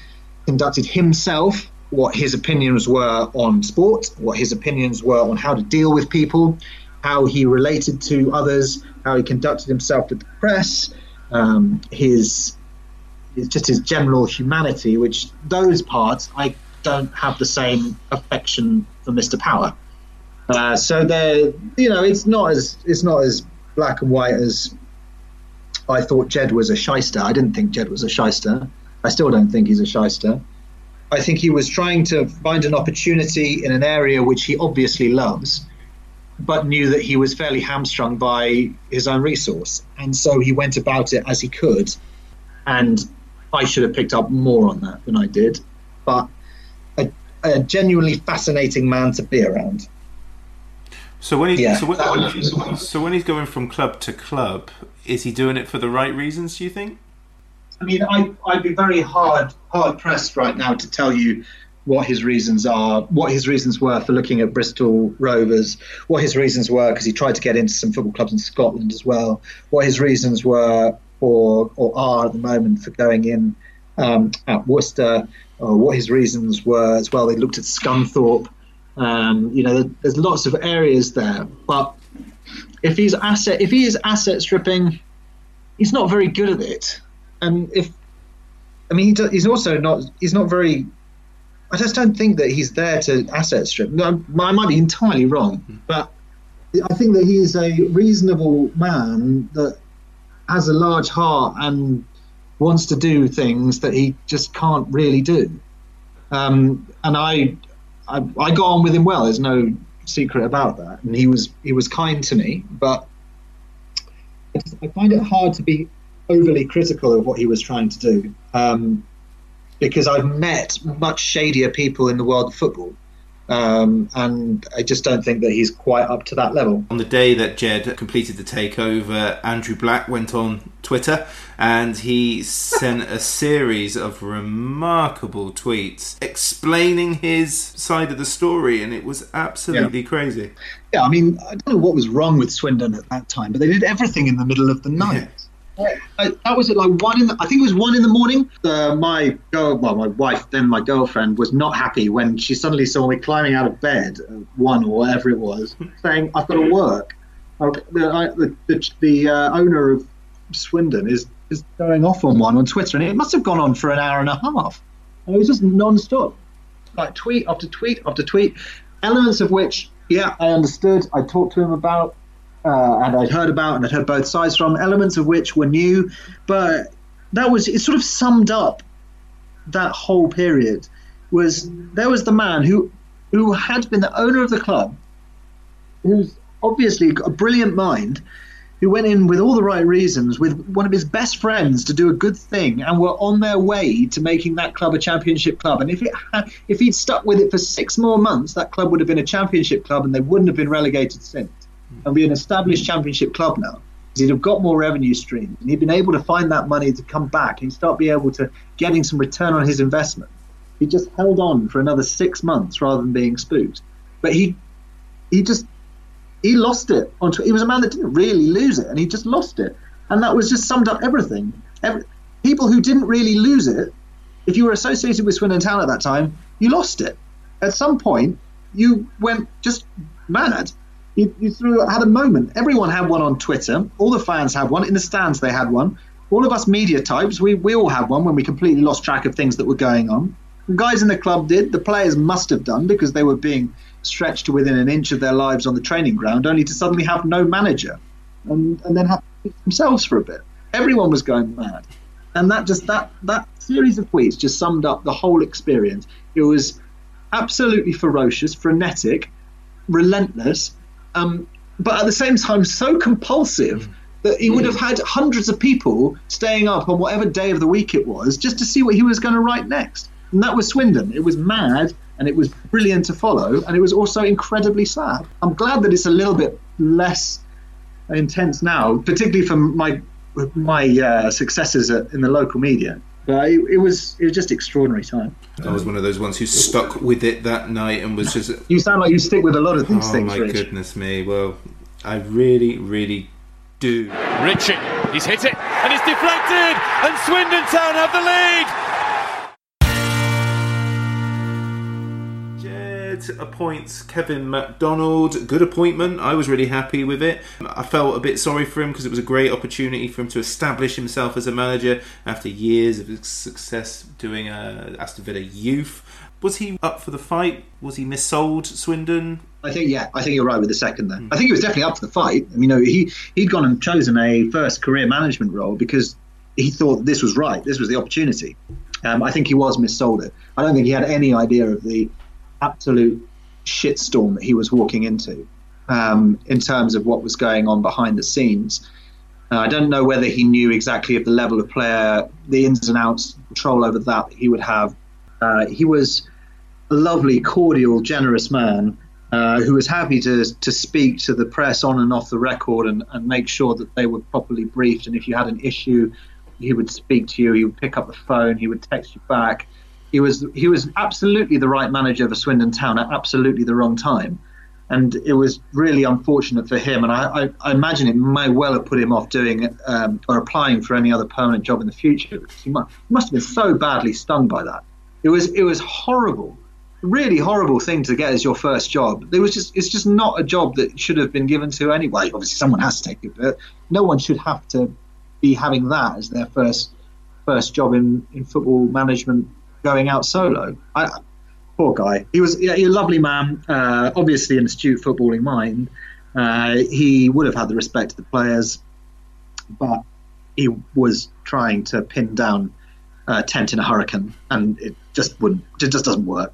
conducted himself what his opinions were on sport, what his opinions were on how to deal with people, how he related to others, how he conducted himself with the press, um, his, just his general humanity. Which those parts I don't have the same affection for Mr. Power. Uh, so there, you know, it's not as it's not as black and white as I thought. Jed was a shyster. I didn't think Jed was a shyster. I still don't think he's a shyster. I think he was trying to find an opportunity in an area which he obviously loves, but knew that he was fairly hamstrung by his own resource. And so he went about it as he could. And I should have picked up more on that than I did. But a, a genuinely fascinating man to be around. So when he's yeah. so, when, so when he's going from club to club, is he doing it for the right reasons? Do you think? I mean, I, I'd be very hard hard pressed right now to tell you what his reasons are, what his reasons were for looking at Bristol Rovers, what his reasons were because he tried to get into some football clubs in Scotland as well, what his reasons were for or are at the moment for going in um, at Worcester, or what his reasons were as well. They looked at Scunthorpe. Um, you know, there's lots of areas there, but if he's asset, if he is asset stripping, he's not very good at it. And if, I mean, he do, he's also not, he's not very. I just don't think that he's there to asset strip. No, I might be entirely wrong, but I think that he is a reasonable man that has a large heart and wants to do things that he just can't really do. Um, and I, I, I got on with him well. There's no secret about that. And he was he was kind to me, but I, just, I find it hard to be overly critical of what he was trying to do um, because I've met much shadier people in the world of football. Um, and I just don't think that he's quite up to that level. On the day that Jed completed the takeover, Andrew Black went on Twitter and he sent a series of remarkable tweets explaining his side of the story, and it was absolutely Yeah. crazy. Yeah, I mean, I don't know what was wrong with Swindon at that time, but they did everything in the middle of the night. I, that was at like one in the, I think it was one in the morning. Uh, my girl, well, my wife, then my girlfriend, was not happy when she suddenly saw me climbing out of bed, at one or whatever it was, saying, I've got to work. Uh, The, I, the, the, the uh, owner of Swindon is, is going off on one on Twitter, and it must have gone on for an hour and a half. And it was just non stop like tweet after tweet after tweet, elements of which, yeah, I understood. I talked to him about, uh, and I'd heard about, and I'd heard both sides from. Elements of which were new, but that was it. Sort of summed up that whole period. Was there was the man who who had been the owner of the club, who's obviously got a brilliant mind, who went in with all the right reasons with one of his best friends to do a good thing and were on their way to making that club a championship club and if it had, if he'd stuck with it for six more months that club would have been a championship club and they wouldn't have been relegated since and be an established championship club now he'd have got more revenue streams and he'd been able to find that money to come back and start being able to getting some return on his investment he just held on for another six months rather than being spooked but he he just he lost it on. He was a man that didn't really lose it, and he just lost it, and that was just summed up everything. Every, people who didn't really lose it, if you were associated with Swindon Town at that time, you lost it. At some point, you went just mad. You, you threw had a moment. Everyone had one on Twitter. All the fans had one. In the stands, they had one. All of us media types, we, we all had one when we completely lost track of things that were going on. The guys in the club did. The players must have done because they were being stretched to within an inch of their lives on the training ground, only to suddenly have no manager, and, and then have themselves for a bit. Everyone was going mad, and that just that that series of tweets just summed up the whole experience. It was absolutely ferocious, frenetic, relentless, um, but at the same time so compulsive that he would have had hundreds of people staying up on whatever day of the week it was just to see what he was going to write next. And that was Swindon. It was mad and it was brilliant to follow, and it was also incredibly sad. I'm glad that it's a little bit less intense now, particularly for my my uh, successors at, in the local media. But it, it was it was just extraordinary time. I was one of those ones who stuck with it that night and was just. You sound like you stick with a lot of these oh things, Oh my Rich. goodness me! Well, I really, really do. Richie, he's hit it and it's deflected, and Swindon Town have the lead. Appoints Kevin MacDonald. Good appointment. I was really happy with it. I felt a bit sorry for him because it was a great opportunity for him to establish himself as a manager after years of success doing uh, Aston Villa youth. Was he up for the fight? Was he missold Swindon? I think yeah, I think you're right with the second there. I think he was definitely up for the fight. I mean, you know, he he'd gone and chosen a first career management role because he thought this was right. This was the opportunity. Um, I think he was missold it. I don't think he had any idea of the absolute shitstorm that he was walking into um, in terms of what was going on behind the scenes. Uh, I don't know whether he knew exactly of the level of player, the ins and outs, control over that he would have. Uh, he was a lovely, cordial, generous man uh, who was happy to to speak to the press on and off the record and, and make sure that they were properly briefed. And if you had an issue, he would speak to you. He would pick up the phone. He would text you back. He was he was absolutely the right manager for Swindon Town at absolutely the wrong time, and it was really unfortunate for him. And I, I, I imagine it may well have put him off doing um, or applying for any other permanent job in the future he must, he must have been so badly stung by that. It was it was horrible, really horrible thing to get as your first job. It was just it's just not a job that should have been given to anyway. Obviously, someone has to take it, but no one should have to be having that as their first first job in, in football management going out solo. I, poor guy. He was yeah, a lovely man, uh, obviously an astute footballing mind. Uh, he would have had the respect of the players, but he was trying to pin down a tent in a hurricane, and it just wouldn't. It just doesn't work.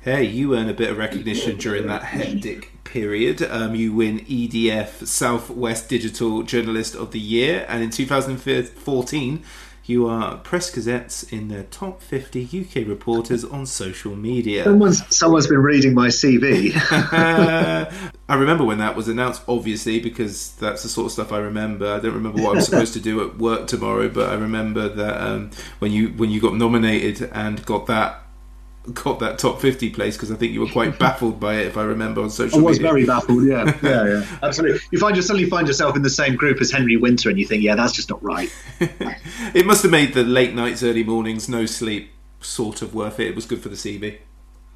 Hey, you earn a bit of recognition during that hectic period. Um, you win EDF Southwest Digital Journalist of the Year, and in 2014, you are Press Gazette's in the top 50 UK reporters on social media. Someone's, someone's been reading my CV. I remember when that was announced, obviously, because that's the sort of stuff I remember. I don't remember what I'm supposed to do at work tomorrow, but I remember that um, when you when you got nominated and got that got that top 50 place because I think you were quite baffled by it if I remember on social media. I was media. very baffled, yeah. Yeah, yeah. Absolutely. You find you suddenly find yourself in the same group as Henry Winter and you think, yeah, that's just not right. it must have made the late nights, early mornings, no sleep sort of worth it. It was good for the CV.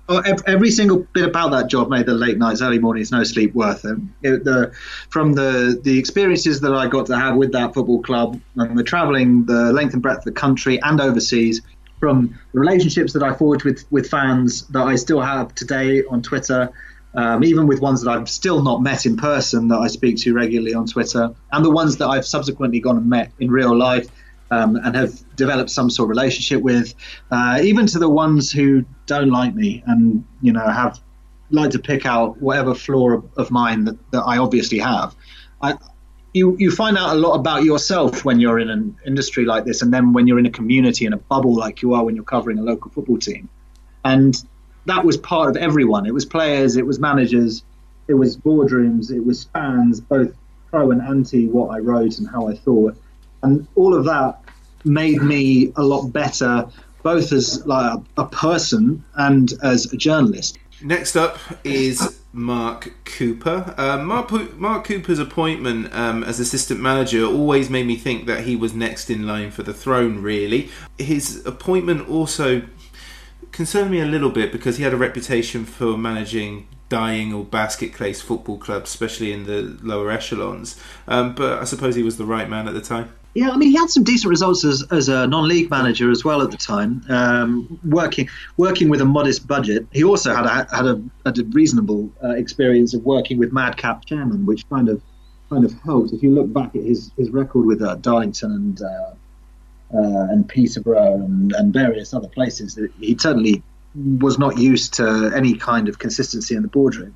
Oh, every single bit about that job made the late nights, early mornings, no sleep worth it. It- the, from the the experiences that I got to have with that football club and the travelling the length and breadth of the country and overseas, from the relationships that I forged with with fans that I still have today on Twitter, um, even with ones that I've still not met in person that I speak to regularly on Twitter, and the ones that I've subsequently gone and met in real life um, and have developed some sort of relationship with, uh, even to the ones who don't like me and you know have like to pick out whatever flaw of, of mine that, that I obviously have. I, you you find out a lot about yourself when you're in an industry like this, and then when you're in a community in a bubble like you are when you're covering a local football team, and that was part of everyone. It was players, it was managers, it was boardrooms, it was fans, both pro and anti what I wrote and how I thought, and all of that made me a lot better, both as like a, a person and as a journalist. Next up is Mark Cooper. Uh, Mark, Mark Cooper's appointment um, as assistant manager always made me think that he was next in line for the throne, really. His appointment also concerned me a little bit because he had a reputation for managing dying or basket case football clubs, especially in the lower echelons. Um, but I suppose he was the right man at the time. Yeah, I mean, he had some decent results as, as a non-league manager as well at the time, um, working working with a modest budget. He also had a, had a, had a reasonable uh, experience of working with madcap chairman, which kind of kind of helped. If you look back at his, his record with uh, Darlington and uh, uh, and Peterborough and, and various other places, he certainly was not used to any kind of consistency in the boardroom.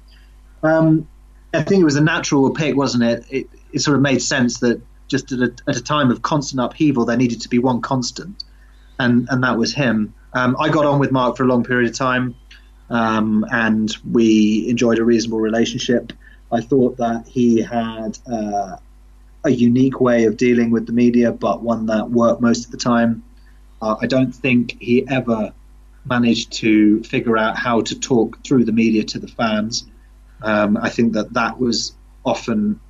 Um, I think it was a natural pick, wasn't it? It, it sort of made sense that just at a, at a time of constant upheaval, there needed to be one constant, and and that was him. Um, I got on with Mark for a long period of time, um, and we enjoyed a reasonable relationship. I thought that he had uh, a unique way of dealing with the media, but one that worked most of the time. Uh, I don't think he ever managed to figure out how to talk through the media to the fans. Um, I think that that was often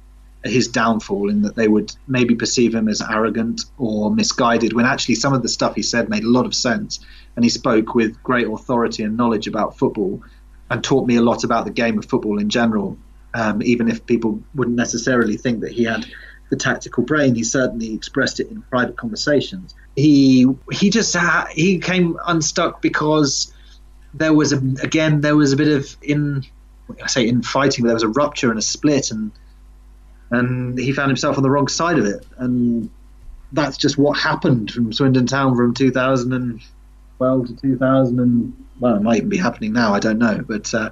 his downfall in that they would maybe perceive him as arrogant or misguided when actually some of the stuff he said made a lot of sense and he spoke with great authority and knowledge about football and taught me a lot about the game of football in general um, even if people wouldn't necessarily think that he had the tactical brain. He certainly expressed it in private conversations. He he just ha- he came unstuck because there was a, again there was a bit of in I say in fighting but there was a rupture and a split and and he found himself on the wrong side of it. And that's just what happened from Swindon Town from 2012 to 2000. And, well, it might even be happening now, I don't know. But uh,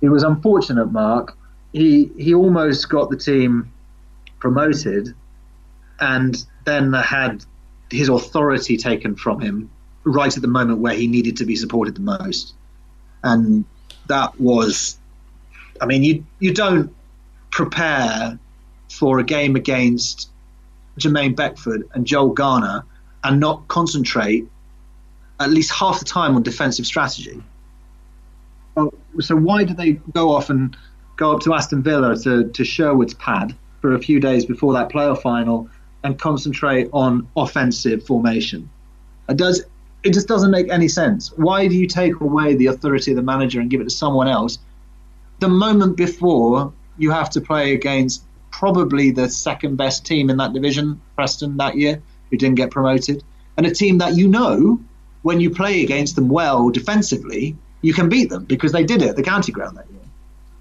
it was unfortunate, Mark. He, he almost got the team promoted and then had his authority taken from him right at the moment where he needed to be supported the most. And that was, I mean, you, you don't prepare for a game against Jermaine Beckford and Joe Garner and not concentrate at least half the time on defensive strategy. So why do they go off and go up to Aston Villa to, to Sherwood's pad for a few days before that playoff final and concentrate on offensive formation? It does it just doesn't make any sense. Why do you take away the authority of the manager and give it to someone else the moment before you have to play against probably the second best team in that division, Preston, that year, who didn't get promoted, and a team that you know when you play against them well defensively, you can beat them because they did it at the county ground that year.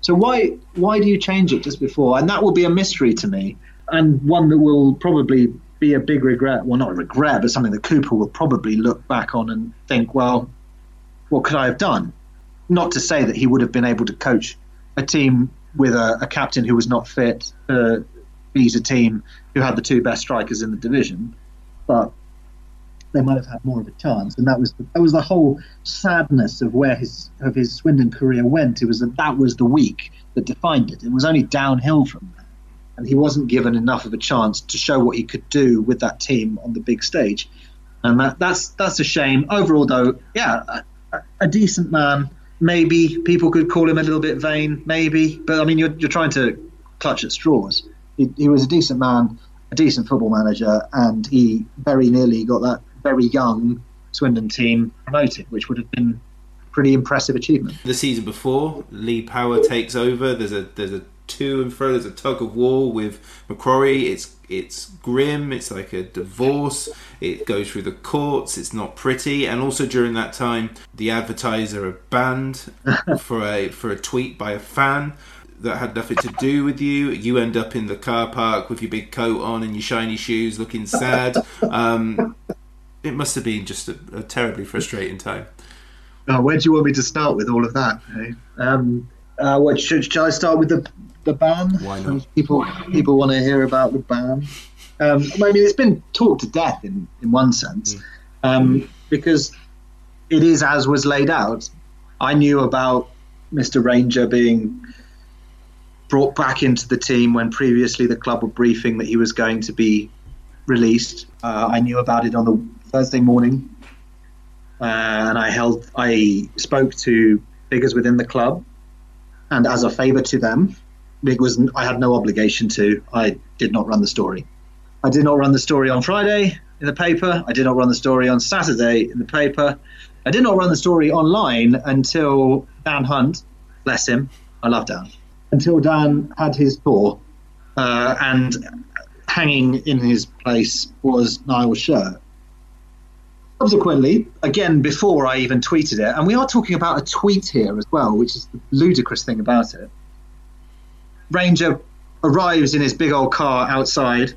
So why why do you change it just before? And that will be a mystery to me, and one that will probably be a big regret. Well, not a regret, but something that Cooper will probably look back on and think, well, what could I have done? Not to say that he would have been able to coach a team with a, a captain who was not fit to beat a team who had the two best strikers in the division, but they might have had more of a chance. And that was the, that was the whole sadness of where his of his Swindon career went. It was that that was the week that defined it. It was only downhill from there, and he wasn't given enough of a chance to show what he could do with that team on the big stage. And that, that's that's a shame. Overall, though, yeah, a, a decent man. Maybe people could call him a little bit vain, maybe, but I mean, you're you're trying to clutch at straws. He, he was a decent man, a decent football manager, and he very nearly got that very young Swindon team promoted, which would have been a pretty impressive achievement. The season before, Lee Power takes over. There's a there's a to and fro. There's a tug of war with McCrory. It's it's grim. It's like a divorce. It goes through the courts. It's not pretty. And also during that time, the advertiser are banned for a for a tweet by a fan that had nothing to do with you. You end up in the car park with your big coat on and your shiny shoes, looking sad. Um, it must have been just a, a terribly frustrating time. Oh, where do you want me to start with all of that? Hey? Um, uh, what should, should I start with the the ban? Why not? People people want to hear about the ban. Um, I mean, it's been talked to death in in one sense, Mm. um, because it is as was laid out. I knew about Mr. Ranger being brought back into the team when previously the club were briefing that he was going to be released. Uh, I knew about it on the Thursday morning, uh, and I held. I spoke to figures within the club, and as a favour to them, it was I had no obligation to. I did not run the story. I did not run the story on Friday in the paper. I did not run the story on Saturday in the paper. I did not run the story online until Dan Hunt, bless him, I love Dan, until Dan had his tour, uh, and hanging in his place was Nile's shirt. Subsequently, again, before I even tweeted it, and we are talking about a tweet here as well, which is the ludicrous thing about it. Ranger arrives in his big old car outside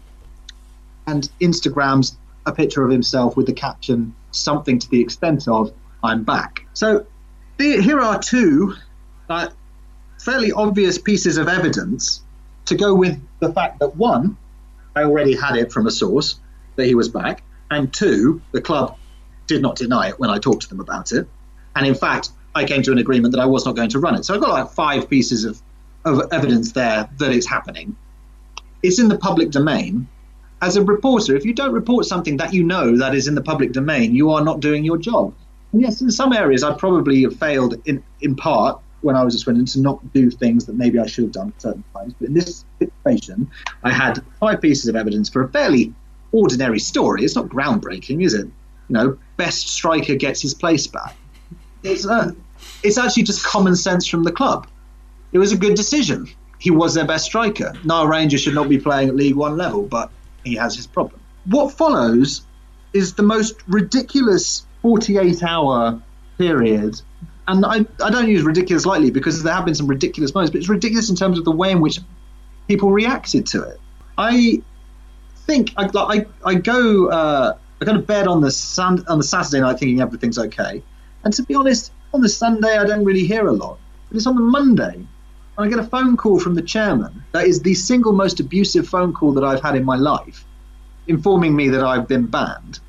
and Instagrams a picture of himself with the caption something to the extent of "I'm back." So here are two uh, fairly obvious pieces of evidence to go with the fact that one, I already had it from a source that he was back, and two, the club did not deny it when I talked to them about it, and in fact, I came to an agreement that I was not going to run it. So I've got like five pieces of, of evidence there that it's happening. It's in the public domain. As a reporter, if you don't report something that you know that is in the public domain, you are not doing your job. And yes, in some areas, I probably have failed in, in part when I was at Swindon to not do things that maybe I should have done at certain times. But in this situation, I had five pieces of evidence for a fairly ordinary story. It's not groundbreaking, is it? You know, best striker gets his place back. It's uh, it's actually just common sense from the club. It was a good decision. He was their best striker. Nile Ranger should not be playing at League One level, but he has his problem. What follows is the most ridiculous 48 hour period. And I, I don't use ridiculous lightly because there have been some ridiculous moments, but it's ridiculous in terms of the way in which people reacted to it. I think I, I, I go uh, I go to bed on the sun, on the Saturday night thinking everything's okay, and to be honest, on the Sunday I don't really hear a lot. But it's on the Monday I get a phone call from the chairman. That is the single most abusive phone call that I've had in my life, informing me that I've been banned,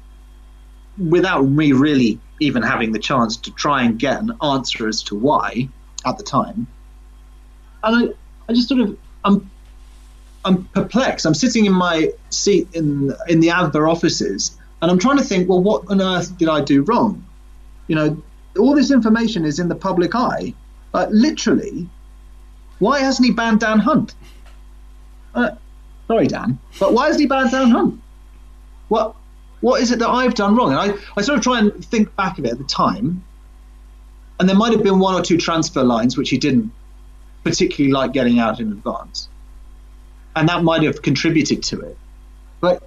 without me really even having the chance to try and get an answer as to why at the time. And I, I just sort of I'm I'm perplexed. I'm sitting in my seat in in the Adver offices, and I'm trying to think, well, what on earth did I do wrong? You know, all this information is in the public eye. Like literally, why hasn't he banned Dan Hunt? Uh, sorry, Dan, but why hasn't he banned Dan Hunt? What what is it that I've done wrong? And I, I sort of try and think back of it at the time, and there might have been one or two transfer lines which he didn't particularly like getting out in advance, and that might have contributed to it. But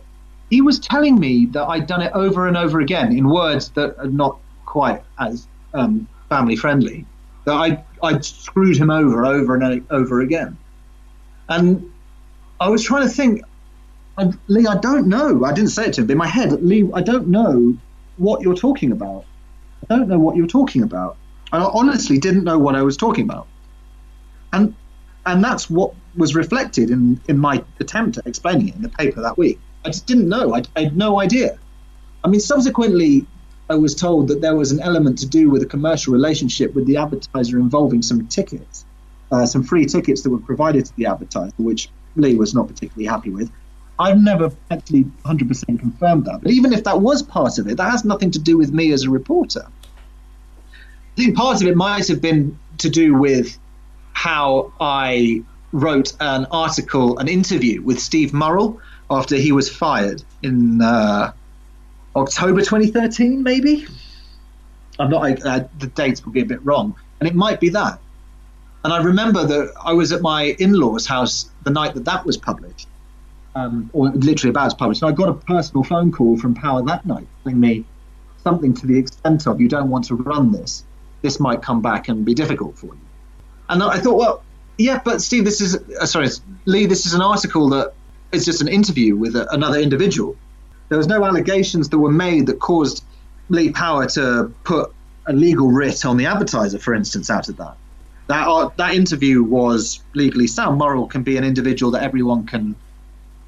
he was telling me that I'd done it over and over again in words that are not quite as um, family friendly. That I I'd screwed him over over and over again, and I was trying to think. Lee, I don't know. I didn't say it to him, but in my head, Lee, I don't know what you're talking about. I don't know what you're talking about. And I honestly didn't know what I was talking about. And and that's what was reflected in, in my attempt at explaining it in the paper that week. I just didn't know. I, I had no idea. I mean, subsequently, I was told that there was an element to do with a commercial relationship with the advertiser involving some tickets, uh, some free tickets that were provided to the advertiser, which Lee was not particularly happy with. I've never actually 100% confirmed that. But even if that was part of it, that has nothing to do with me as a reporter. I think part of it might have been to do with how I wrote an article, an interview with Steve Murrell after he was fired in uh, October 2013, maybe. I'm not. Uh, the dates will be a bit wrong, and it might be that. And I remember that I was at my in-laws' house the night that that was published, um, or literally about to publish. And I got a personal phone call from Power that night telling me something to the extent of, "You don't want to run this. This might come back and be difficult for you." And I thought, well, yeah, but Steve, this is uh, sorry, Lee, this is an article that is just an interview with a, another individual. There was no allegations that were made that caused Lee Power to put a legal writ on the advertiser, for instance, out of that. That uh, that interview was legally sound. Murrell can be an individual that everyone can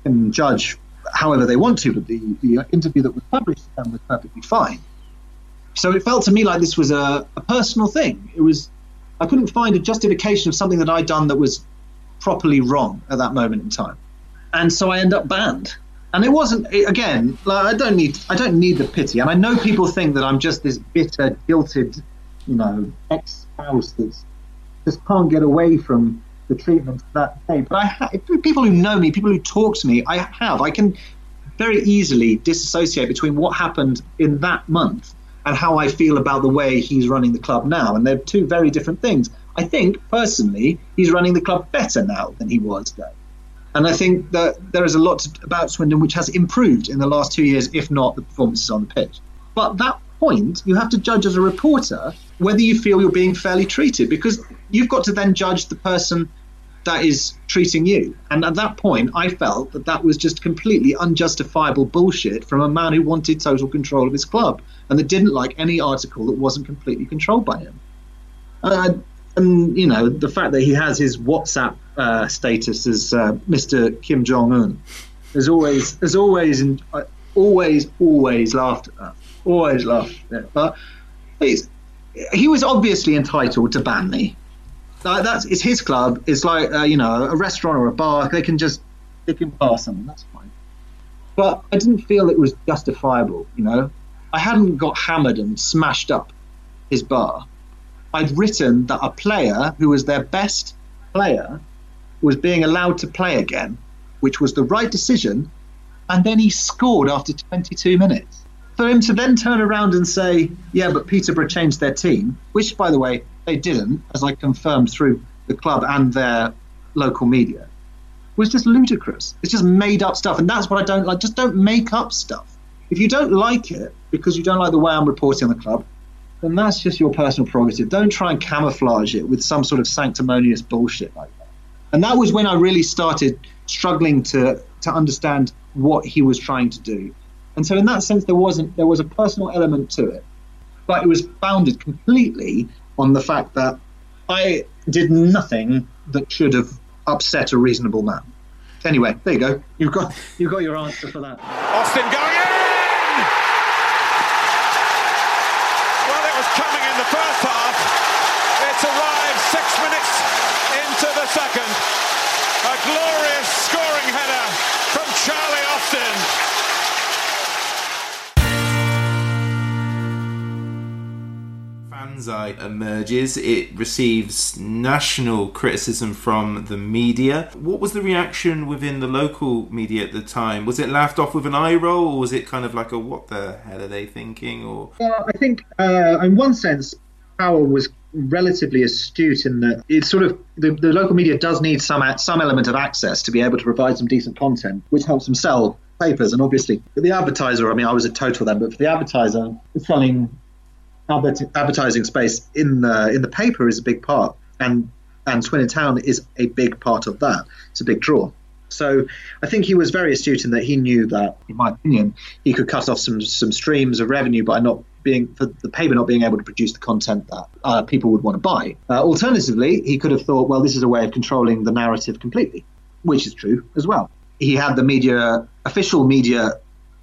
can judge however they want to, but the, the interview that was published was perfectly fine. So it felt to me like this was a, a personal thing. It was I couldn't find a justification of something that I'd done that was properly wrong at that moment in time, and so I end up banned. And it wasn't again. Like, I don't need I don't need the pity, and I know people think that I'm just this bitter, guilted, you know, ex-spouse that's just can't get away from the treatment that day. But I ha- people who know me, people who talk to me, I have. I can very easily disassociate between what happened in that month and how I feel about the way he's running the club now. And they're two very different things. I think personally, he's running the club better now than he was then. And I think that there is a lot about Swindon which has improved in the last two years, if not the performances on the pitch. But that point, you have to judge as a reporter whether you feel you're being fairly treated because you've got to then judge the person that is treating you. And at that point, I felt that that was just completely unjustifiable bullshit from a man who wanted total control of his club and that didn't like any article that wasn't completely controlled by him. And you know the fact that he has his WhatsApp uh, status as uh, Mr. Kim Jong Un has always has always uh, always always laughed at that. Always laughed at it. But he was obviously entitled to ban me. Like that's it's his club. It's like uh, you know a restaurant or a bar. They can just they can bar something. That's fine. But I didn't feel it was justifiable. You know, I hadn't got hammered and smashed up his bar. I'd written that a player who was their best player was being allowed to play again, which was the right decision, and then he scored after 22 minutes. For him to then turn around and say, yeah, but Peterborough changed their team, which, by the way, they didn't, as I confirmed through the club and their local media, was just ludicrous. It's just made up stuff. And that's what I don't like. Just don't make up stuff. If you don't like it because you don't like the way I'm reporting on the club, then that's just your personal prerogative. Don't try and camouflage it with some sort of sanctimonious bullshit like that. And that was when I really started struggling to to understand what he was trying to do. And so in that sense there wasn't there was a personal element to it. But it was founded completely on the fact that I did nothing that should have upset a reasonable man. Anyway, there you go. You've got you've got your answer for that. Austin going in! Well, it was coming in the first half. It's arrived six minutes into the second. A glorious scoring header from Fanzai emerges. It receives national criticism from the media. What was the reaction within the local media at the time? Was it laughed off with an eye roll, or was it kind of like a "what the hell are they thinking"? Or Well, I think, uh, in one sense, Power was relatively astute in that it's sort of the, the local media does need some some element of access to be able to provide some decent content, which helps them sell papers. And obviously, for the advertiser, I mean, I was a total then, but for the advertiser, selling advert- advertising space in the in the paper is a big part, and and Swindon Town is a big part of that. It's a big draw. So I think he was very astute in that he knew that, in my opinion, he could cut off some some streams of revenue by not being for the paper not being able to produce the content that uh, people would want to buy. Uh, alternatively, he could have thought, well, this is a way of controlling the narrative completely, which is true as well. He had the media official media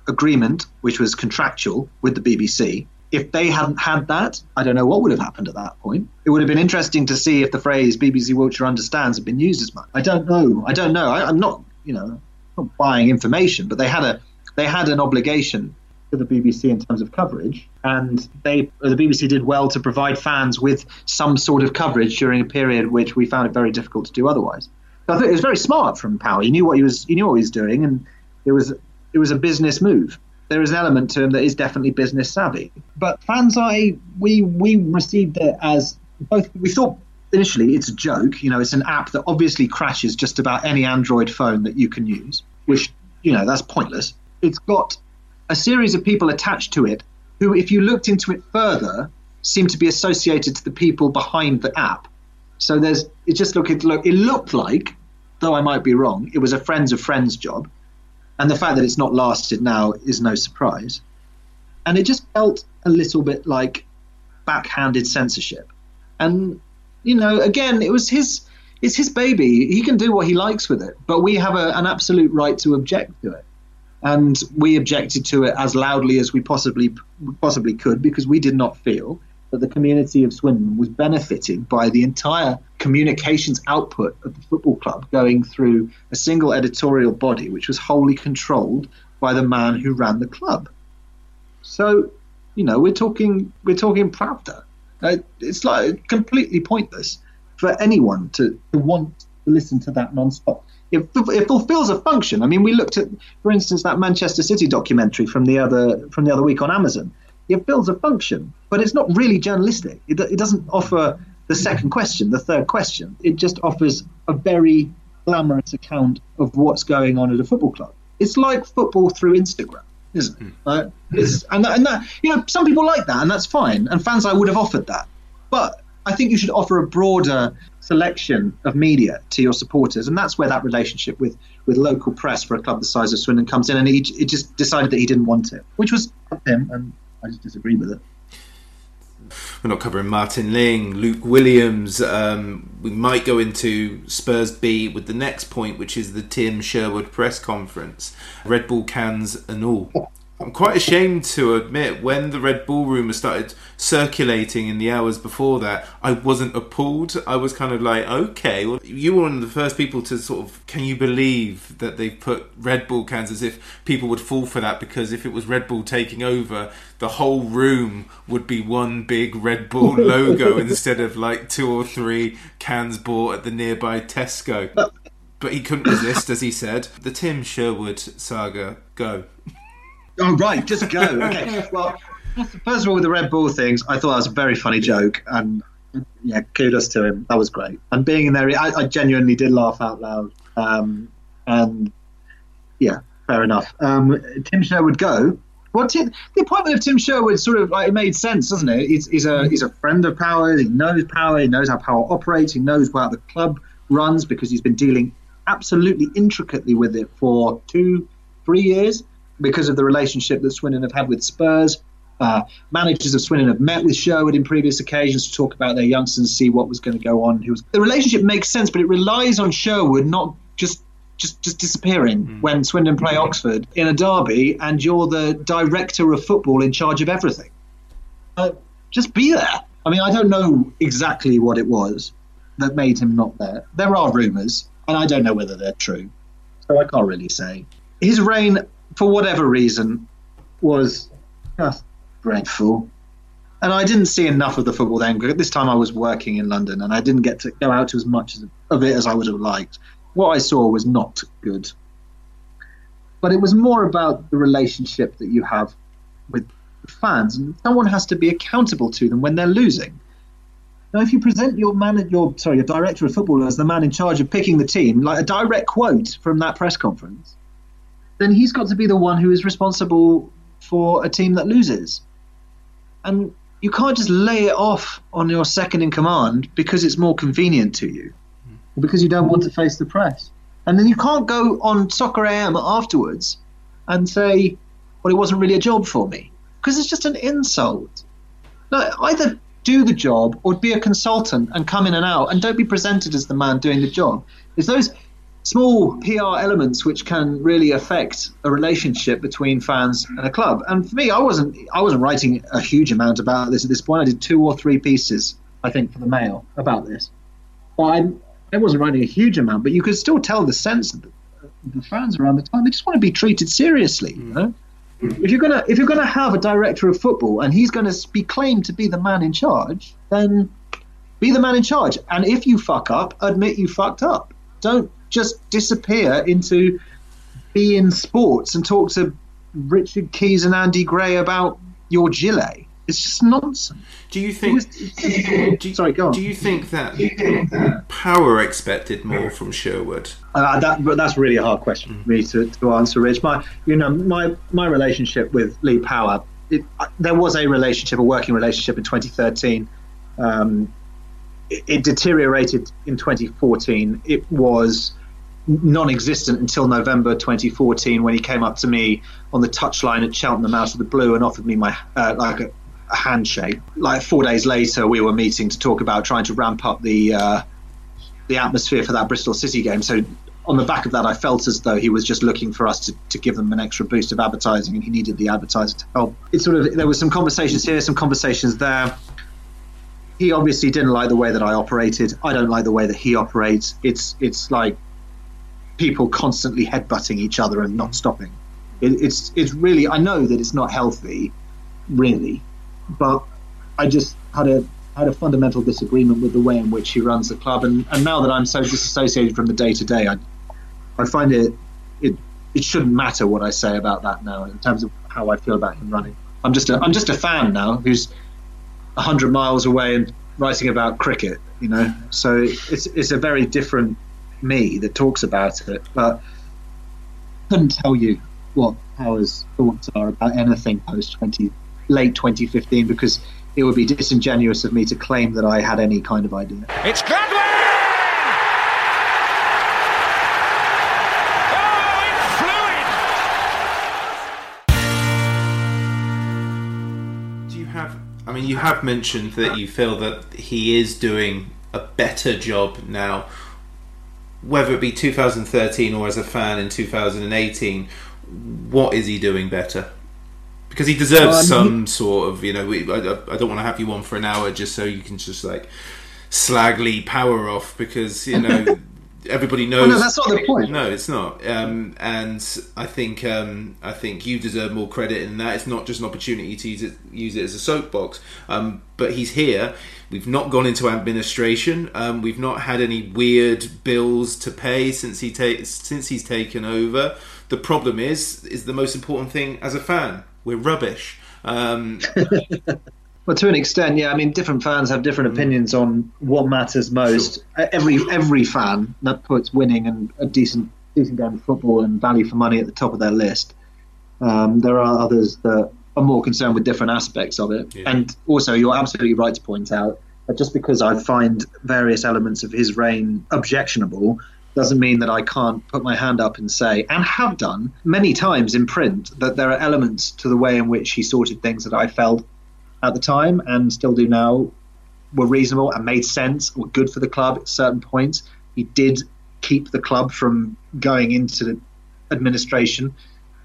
agreement, which was contractual with the BBC. If they hadn't had that, I don't know what would have happened at that point. It would have been interesting to see if the phrase BBC Wiltshire understands had been used as much. I don't know. I don't know. I, I'm not, you know, not buying information, but they had a they had an obligation to the BBC in terms of coverage, and they the BBC did well to provide fans with some sort of coverage during a period which we found it very difficult to do otherwise. So I think it was very smart from Power. He knew what he was he knew what he was doing, and it was it was a business move. There is an element to him that is definitely business savvy. But Fanzai, we we received it as both. We thought initially it's a joke. You know, it's an app that obviously crashes just about any Android phone that you can use, which you know that's pointless. It's got a series of people attached to it who, if you looked into it further, seem to be associated to the people behind the app. So there's it just looked it look it looked like, though I might be wrong, it was a friends of friends job, and the fact that it's not lasted now is no surprise. And it just felt a little bit like backhanded censorship. And you know, again, it was his it's his baby. He can do what he likes with it, but we have a, an absolute right to object to it and we objected to it as loudly as we possibly possibly could because we did not feel that the community of Swindon was benefiting by the entire communications output of the football club going through a single editorial body which was wholly controlled by the man who ran the club. So, you know, we're talking we're talking Pravda. Uh, it's like completely pointless for anyone to, to want to listen to that non-stop it, it fulfills a function. I mean, we looked at, for instance, that Manchester City documentary from the other from the other week on Amazon. It fills a function, but it's not really journalistic. It, it doesn't offer the second question, the third question. It just offers a very glamorous account of what's going on at a football club. It's like football through Instagram, isn't it? Uh, it's, and, that, and that, you know, some people like that, and that's fine. And fans, I would have offered that, but I think you should offer a broader selection of media to your supporters, and that's where that relationship with with local press for a club the size of Swindon comes in. And he, he just decided that he didn't want it, which was up him, and I just disagree with it. We're not covering Martin Ling, Luke Williams. Um, we might go into Spurs B with the next point, which is the Tim Sherwood press conference. Red Bull cans and all. I'm quite ashamed to admit when the Red Bull rumour started circulating in the hours before that, I wasn't appalled. I was kind of like, okay, well, you were one of the first people to sort of, can you believe that they've put Red Bull cans as if people would fall for that? Because if it was Red Bull taking over, the whole room would be one big Red Bull logo instead of like two or three cans bought at the nearby Tesco. But he couldn't resist, as he said. The Tim Sherwood saga, go. Oh right, just go. Okay. well, first of all, with the Red Bull things, I thought that was a very funny joke, and yeah, kudos to him. That was great. And being in there, I, I genuinely did laugh out loud. Um, and yeah, fair enough. Um, Tim Sherwood go. Well, Tim, the appointment of Tim Sherwood sort of like it made sense, doesn't it? He's, he's a he's a friend of Power. He knows Power. He knows how Power operates. He knows how the club runs because he's been dealing absolutely intricately with it for two, three years because of the relationship that Swindon have had with Spurs. Uh, managers of Swindon have met with Sherwood in previous occasions to talk about their youngsters, see what was going to go on. Was, the relationship makes sense, but it relies on Sherwood not just just just disappearing mm. when Swindon play Oxford in a derby, and you're the director of football in charge of everything. Uh, just be there. I mean, I don't know exactly what it was that made him not there. There are rumours, and I don't know whether they're true, so I can't really say. His reign for whatever reason, was ah, just dreadful. and I didn't see enough of the football then. This time, I was working in London, and I didn't get to go out to as much of it as I would have liked. What I saw was not good, but it was more about the relationship that you have with fans, and someone has to be accountable to them when they're losing. Now, if you present your man, your sorry, your director of football as the man in charge of picking the team, like a direct quote from that press conference, then he's got to be the one who is responsible for a team that loses. And you can't just lay it off on your second in command because it's more convenient to you, because you don't want to face the press. And then you can't go on Soccer AM afterwards and say, well, it wasn't really a job for me, because it's just an insult. No, either do the job or be a consultant and come in and out and don't be presented as the man doing the job. It's those small PR elements which can really affect a relationship between fans and a club. And for me, I wasn't I wasn't writing a huge amount about this at this point. I did two or three pieces, I think, for the Mail about this. But I, I wasn't writing a huge amount, but you could still tell the sense of the, the fans around the time. They just want to be treated seriously, you know. If you're gonna if you're gonna have a director of football and he's to be claimed to be the man in charge, then be the man in charge. And if you fuck up, admit you fucked up. Don't just disappear into beIN Sports and talk to Richard Keys and Andy Gray about your gilet. It's just nonsense. Do you think? do, sorry, go on. Do you think that Power expected more from Sherwood? Uh, that, but that's really a hard question for me to, to answer, Rich. My, you know, my my relationship with Lee Power, it, uh, there was a relationship, a working relationship in 2013. Um, it, it deteriorated in 2014. It was non-existent until November 2014 when he came up to me on the touchline at Cheltenham out of the blue and offered me my uh, like a, a, handshake. Like four days later, we were meeting to talk about trying to ramp up the uh, the atmosphere for that Bristol City game. So on the back of that, I felt as though he was just looking for us to, to give them an extra boost of advertising, and he needed the advertiser to help. It sort of there were some conversations here, some conversations there. He obviously didn't like the way that I operated. I don't like the way that he operates. It's it's like people constantly headbutting each other and not mm. stopping. It, it's it's really I know that it's not healthy, really, but I just had a had a fundamental disagreement with the way in which he runs the club, and, and now that I'm so disassociated from the day to day, I I find it it it shouldn't matter what I say about that now in terms of how I feel about him running. I'm just a I'm just a fan now who's hundred miles away and writing about cricket, you know. So it's it's a very different me that talks about it, but couldn't tell you what Power's thoughts are about anything post 20 late 2015 because it would be disingenuous of me to claim that I had any kind of idea. It's Gladwin! Oh, Do you have? I mean, you have mentioned that you feel that he is doing a better job now whether it be 2013 or as a fan in 2018, what is he doing better? Because he deserves um, some sort of, you know, we, I, I, don't want to have you on for an hour just so you can just like slagly Power off because, you know, everybody knows. no, that's not the point. No, it's not. Um, and I think um, I think you deserve more credit in that. It's not just an opportunity to use it, use it as a soapbox. Um, but he's here. We've not gone into administration. Um, we've not had any weird bills to pay since he ta- since he's taken over. The problem is is the most important thing as a fan. We're rubbish. Well, to an extent, yeah. I mean, different fans have different opinions on what matters most. Sure. Every every fan that puts winning and a decent decent game of football and value for money at the top of their list. Um, there are others that are more concerned with different aspects of it. Yeah. And also, you're absolutely right to point out that just because I find various elements of his reign objectionable doesn't mean that I can't put my hand up and say, and have done many times in print, that there are elements to the way in which he sorted things that I felt at the time and still do now were reasonable and made sense, were good for the club at certain points. He did keep the club from going into administration.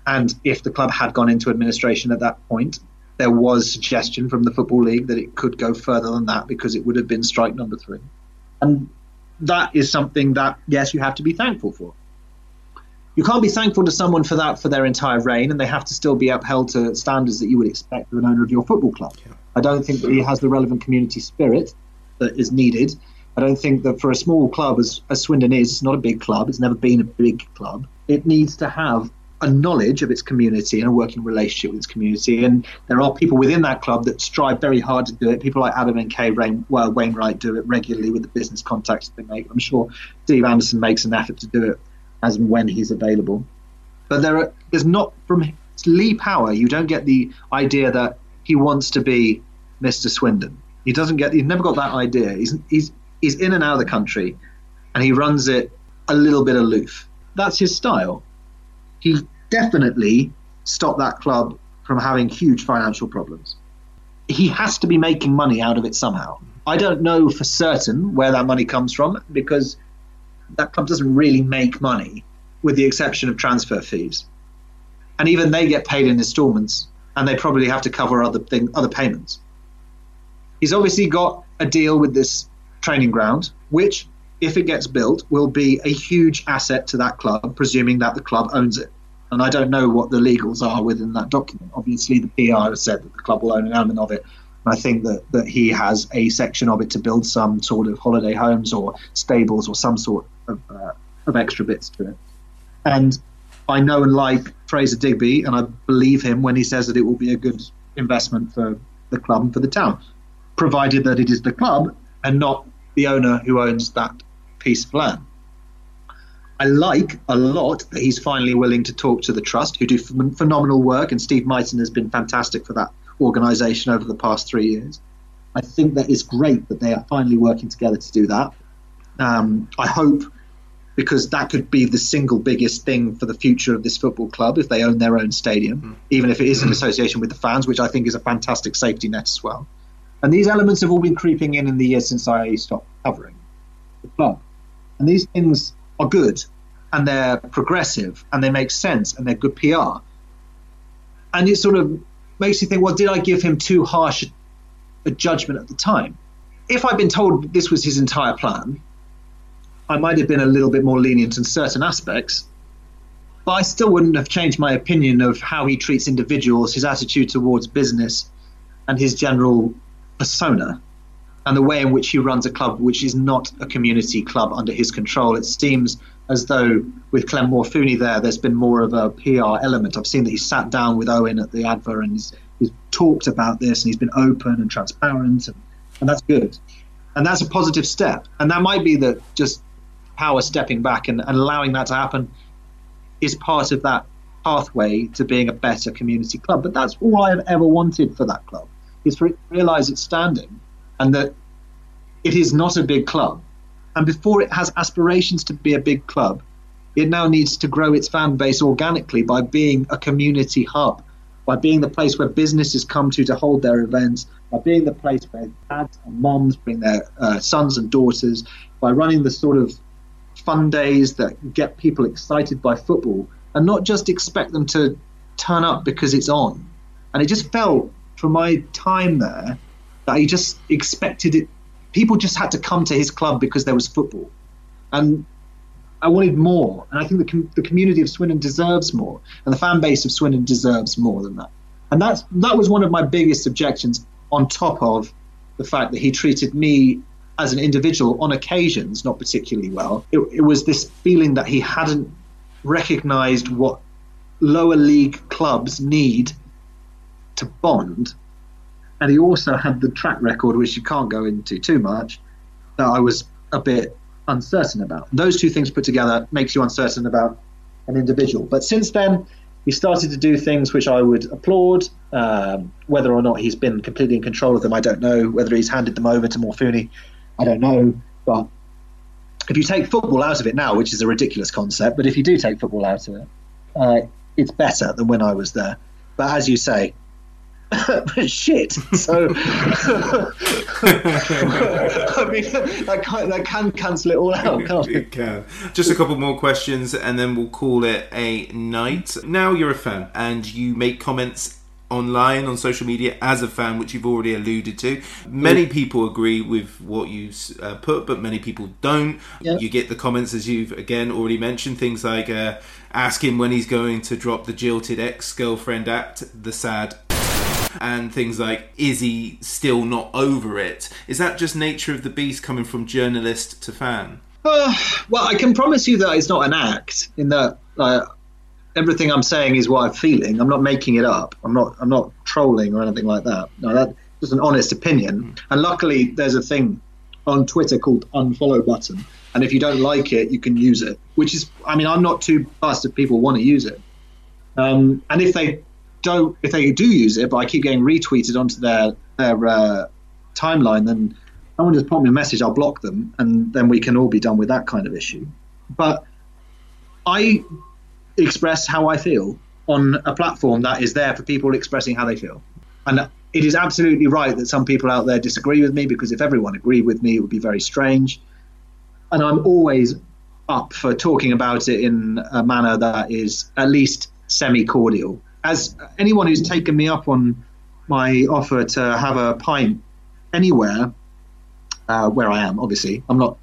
And if the club had gone into administration at that point, there was suggestion from the Football League that it could go further than that because it would have been strike number three. And that is something that, yes, you have to be thankful for. You can't be thankful to someone for that for their entire reign, and they have to still be upheld to standards that you would expect of an owner of your football club. Yeah. I don't think that he has the relevant community spirit that is needed. I don't think that for a small club as, as Swindon is, it's not a big club, it's never been a big club, it needs to have a knowledge of its community and a working relationship with its community. And there are people within that club that strive very hard to do it. People like Adam and Kay Rain, well, Wainwright do it regularly with the business contacts they make. I'm sure Steve Anderson makes an effort to do it as and when he's available. But there are, there's not from Lee Power, you don't get the idea that he wants to be Mr. Swindon. He doesn't get, he's never got that idea. He's, he's, he's in and out of the country and he runs it a little bit aloof. That's his style he definitely stopped that club from having huge financial problems. He has to be making money out of it somehow. I don't know for certain where that money comes from because that club doesn't really make money, with the exception of transfer fees. And even they get paid in installments, and they probably have to cover other thing, other payments. He's obviously got a deal with this training ground, which if it gets built, will be a huge asset to that club, presuming that the club owns it. And I don't know what the legals are within that document. Obviously, the PR has said that the club will own an element of it. And I think that, that he has a section of it to build some sort of holiday homes or stables or some sort of, uh, of extra bits to it. And I know and like Fraser Digby, and I believe him when he says that it will be a good investment for the club and for the town, provided that it is the club and not the owner who owns that piece of land. I like a lot that he's finally willing to talk to the trust, who do ph- phenomenal work, and Steve Myton has been fantastic for that organisation over the past three years. I think that it's great that they are finally working together to do that. Um, I hope because that could be the single biggest thing for the future of this football club if they own their own stadium, mm. even if it is in association with the fans, which I think is a fantastic safety net as well. And these elements have all been creeping in in the years since I stopped covering the club. And these things are good and they're progressive and they make sense and they're good PR. And it sort of makes you think, well, did I give him too harsh a judgment at the time? If I'd been told this was his entire plan, I might have been a little bit more lenient in certain aspects, but I still wouldn't have changed my opinion of how he treats individuals, his attitude towards business, and his general persona and the way in which he runs a club which is not a community club under his control. It seems as though with Clem Morfuni there, there's been more of a PR element. I've seen that he's sat down with Owen at the Adver and he's, he's talked about this and he's been open and transparent, and, and that's good. And that's a positive step. And that might be that just power stepping back and, and allowing that to happen is part of that pathway to being a better community club. But that's all I've ever wanted for that club is for it to realize its standing and that it is not a big club. And before it has aspirations to be a big club, it now needs to grow its fan base organically by being a community hub, by being the place where businesses come to to hold their events, by being the place where dads and moms bring their uh, sons and daughters, by running the sort of fun days that get people excited by football and not just expect them to turn up because it's on. And it just felt from my time there that he just expected it people just had to come to his club because there was football. And I wanted more. And I think the, com- the community of Swindon deserves more. And the fan base of Swindon deserves more than that. And that's, that was one of my biggest objections, on top of the fact that he treated me as an individual on occasions not particularly well. It, it was this feeling that he hadn't recognized what lower league clubs need to bond and he also had the track record, which you can't go into too much, that I was a bit uncertain about. Those two things put together makes you uncertain about an individual. But since then, he started to do things which I would applaud. Um, whether or not he's been completely in control of them, I don't know. Whether he's handed them over to Morfuni, I don't know. But if you take football out of it now, which is a ridiculous concept, but if you do take football out of it, uh, it's better than when I was there. But as you say, shit. So, I mean, that can, that can cancel it all out, can't it? It can. Just a couple more questions and then we'll call it a night. Now you're a fan and you make comments online on social media as a fan, which you've already alluded to. Many people agree with what you uh, put, but many people don't. Yep. You get the comments as you've again already mentioned, things like uh, asking when he's going to drop the jilted ex girlfriend act, the sad and things like is he still not over it? Is that just nature of the beast coming from journalist to fan? Uh, well, I can promise you that it's not an act. In that, uh, everything I'm saying is what I'm feeling. I'm not making it up. I'm not. I'm not trolling or anything like that. No, that's just an honest opinion. And luckily, there's a thing on Twitter called unfollow button, and if you don't like it, you can use it. Which is, I mean, I'm not too fussed if people want to use it. Um, and if they don't, if they do use it, but I keep getting retweeted onto their their uh, timeline, then someone just pop me a message, I'll block them, and then we can all be done with that kind of issue. But I express how I feel on a platform that is there for people expressing how they feel. And it is absolutely right that some people out there disagree with me because if everyone agreed with me, it would be very strange. And I'm always up for talking about it in a manner that is at least semi cordial. As anyone who's taken me up on my offer to have a pint anywhere uh, where I am, obviously, I'm not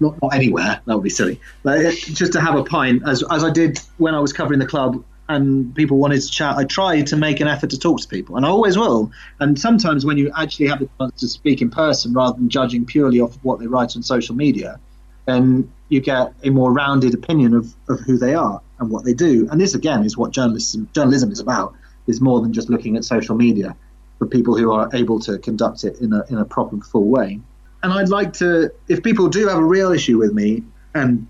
not, not anywhere. That would be silly. But uh, just to have a pint, as as I did when I was covering the club, and people wanted to chat. I try to make an effort to talk to people, and I always will. And sometimes when you actually have the chance to speak in person, rather than judging purely off of what they write on social media, then you get a more rounded opinion of, of who they are and what they do. And this again is what journalism journalism is about. Is more than just looking at social media for people who are able to conduct it in a in a proper full way and I'd like to, if people do have a real issue with me and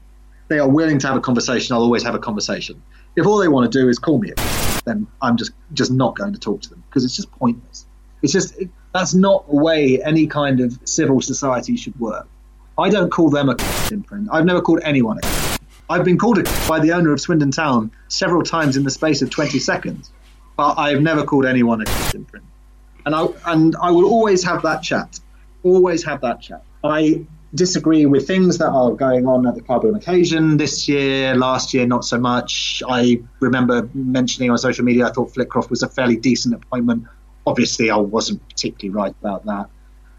they are willing to have a conversation, I'll always have a conversation. If all they want to do is call me, a then I'm just just not going to talk to them because it's just pointless. It's just it, that's not the way any kind of civil society should work. I don't call them a imprint. I've never called anyone a. I've been called a by the owner of Swindon Town several times in the space of 20 seconds, but I've never called anyone a imprint. And I and I will always have that chat always have that chat. I disagree with things that are going on at the club on occasion. This year, last year, not so much. I remember mentioning on social media I thought Flitcroft was a fairly decent appointment. Obviously, I wasn't particularly right about that.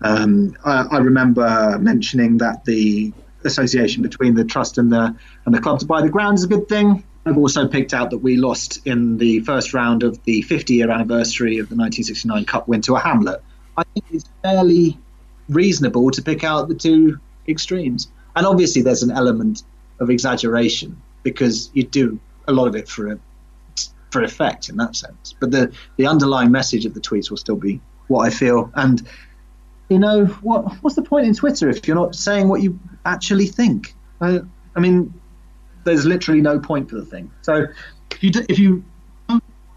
Um, I, I, remember mentioning that the association between the trust and the and the club to buy the ground is a good thing. I've also picked out that we lost in the first round of the 50 year anniversary of the 1969 Cup win to a Hamlet. I think it's fairly reasonable to pick out the two extremes. And obviously, there's an element of exaggeration because you do a lot of it for a, for effect in that sense. But the the underlying message of the tweets will still be what I feel. And you know what what's the point in Twitter if you're not saying what you actually think? I, I mean, there's literally no point for the thing. So if you do, if you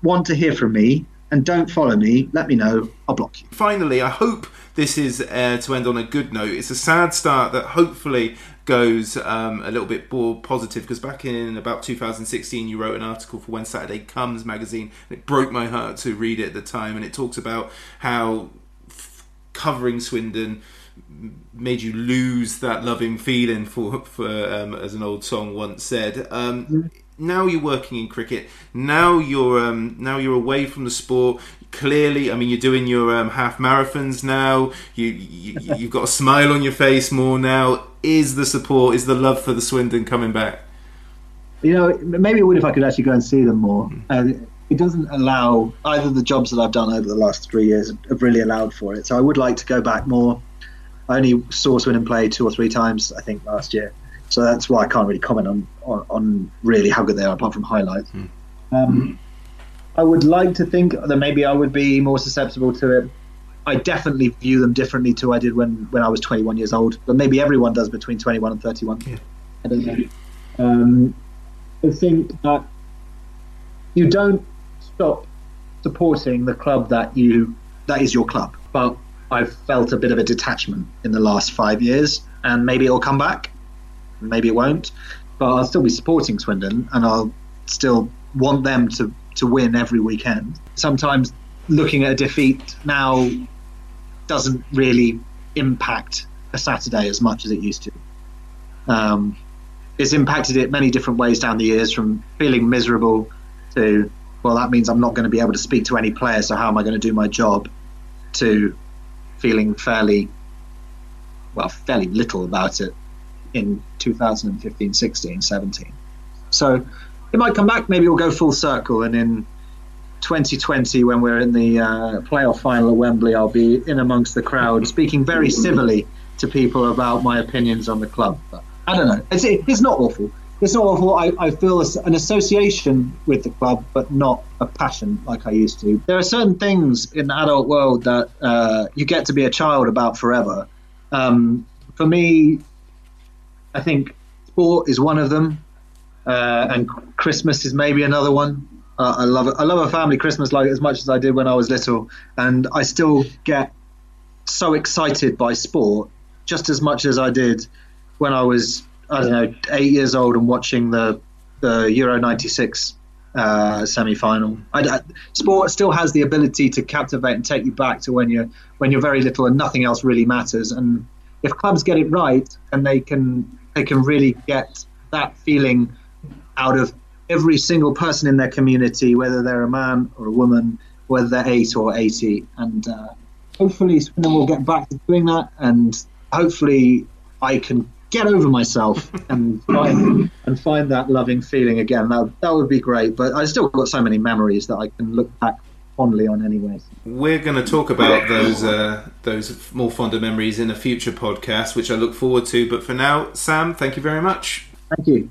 want to hear from me and don't follow me, let me know. I'll block you. Finally, I hope this is uh, to end on a good note. It's a sad start that hopefully goes um, a little bit more positive because back in about 2016 you wrote an article for When Saturday Comes magazine and it broke my heart to read it at the time and it talks about how f- covering Swindon made you lose that loving feeling for for um, as an old song once said um, mm-hmm now you're working in cricket. Now you're um, now you're away from the sport. Clearly, I mean, you're doing your um, half marathons now. You, you you've got a smile on your face more now. Is the support, is the love for the Swindon coming back? You know, maybe it would if I could actually go and see them more. Uh, it doesn't allow either the jobs that I've done over the last three years have really allowed for it. So I would like to go back more. I only saw Swindon play two or three times, I think, last year. So that's why I can't really comment on, on, on really how good they are, apart from highlights. Mm. Um, I would like to think that maybe I would be more susceptible to it. I definitely view them differently to I did when, when I was 21 years old, but maybe everyone does between 21 and 31. Yeah. I don't know. Um, I think that you don't stop supporting the club that you that is your club. But I've felt a bit of a detachment in the last five years, and maybe it'll come back maybe it won't, but I'll still be supporting Swindon and I'll still want them to, to win every weekend. Sometimes looking at a defeat now doesn't really impact a Saturday as much as it used to. Um, it's impacted it many different ways down the years from feeling miserable to, well, that means I'm not going to be able to speak to any player, so how am I going to do my job? To feeling fairly, well, fairly little about it in 2015, 16, 17. So it might come back. Maybe we'll go full circle, and in 2020, when we're in the uh, playoff final at Wembley, I'll be in amongst the crowd, speaking very civilly to people about my opinions on the club. But I don't know. It's, it's not awful. It's not awful. I, I feel an association with the club, but not a passion like I used to. There are certain things in the adult world that uh, you get to be a child about forever. Um, for me, I think sport is one of them, uh, and Christmas is maybe another one. Uh, I love. I love a family Christmas like as much as I did when I was little, and I still get so excited by sport just as much as I did when I was I don't know eight years old and watching the the Euro '96 uh, semi-final. I, I, sport still has the ability to captivate and take you back to when you're when you're very little and nothing else really matters. And if clubs get it right and they can they can really get that feeling out of every single person in their community, whether they're a man or a woman, whether they're eight or 80. And uh, hopefully, Swindon will get back to doing that. And hopefully, I can get over myself and find, and find that loving feeling again. That, that would be great. But I still got so many memories that I can look back fondly on anyway. We're going to talk about those uh, those more fonder memories in a future podcast, which I look forward to. But for now, Sam, thank you very much. Thank you.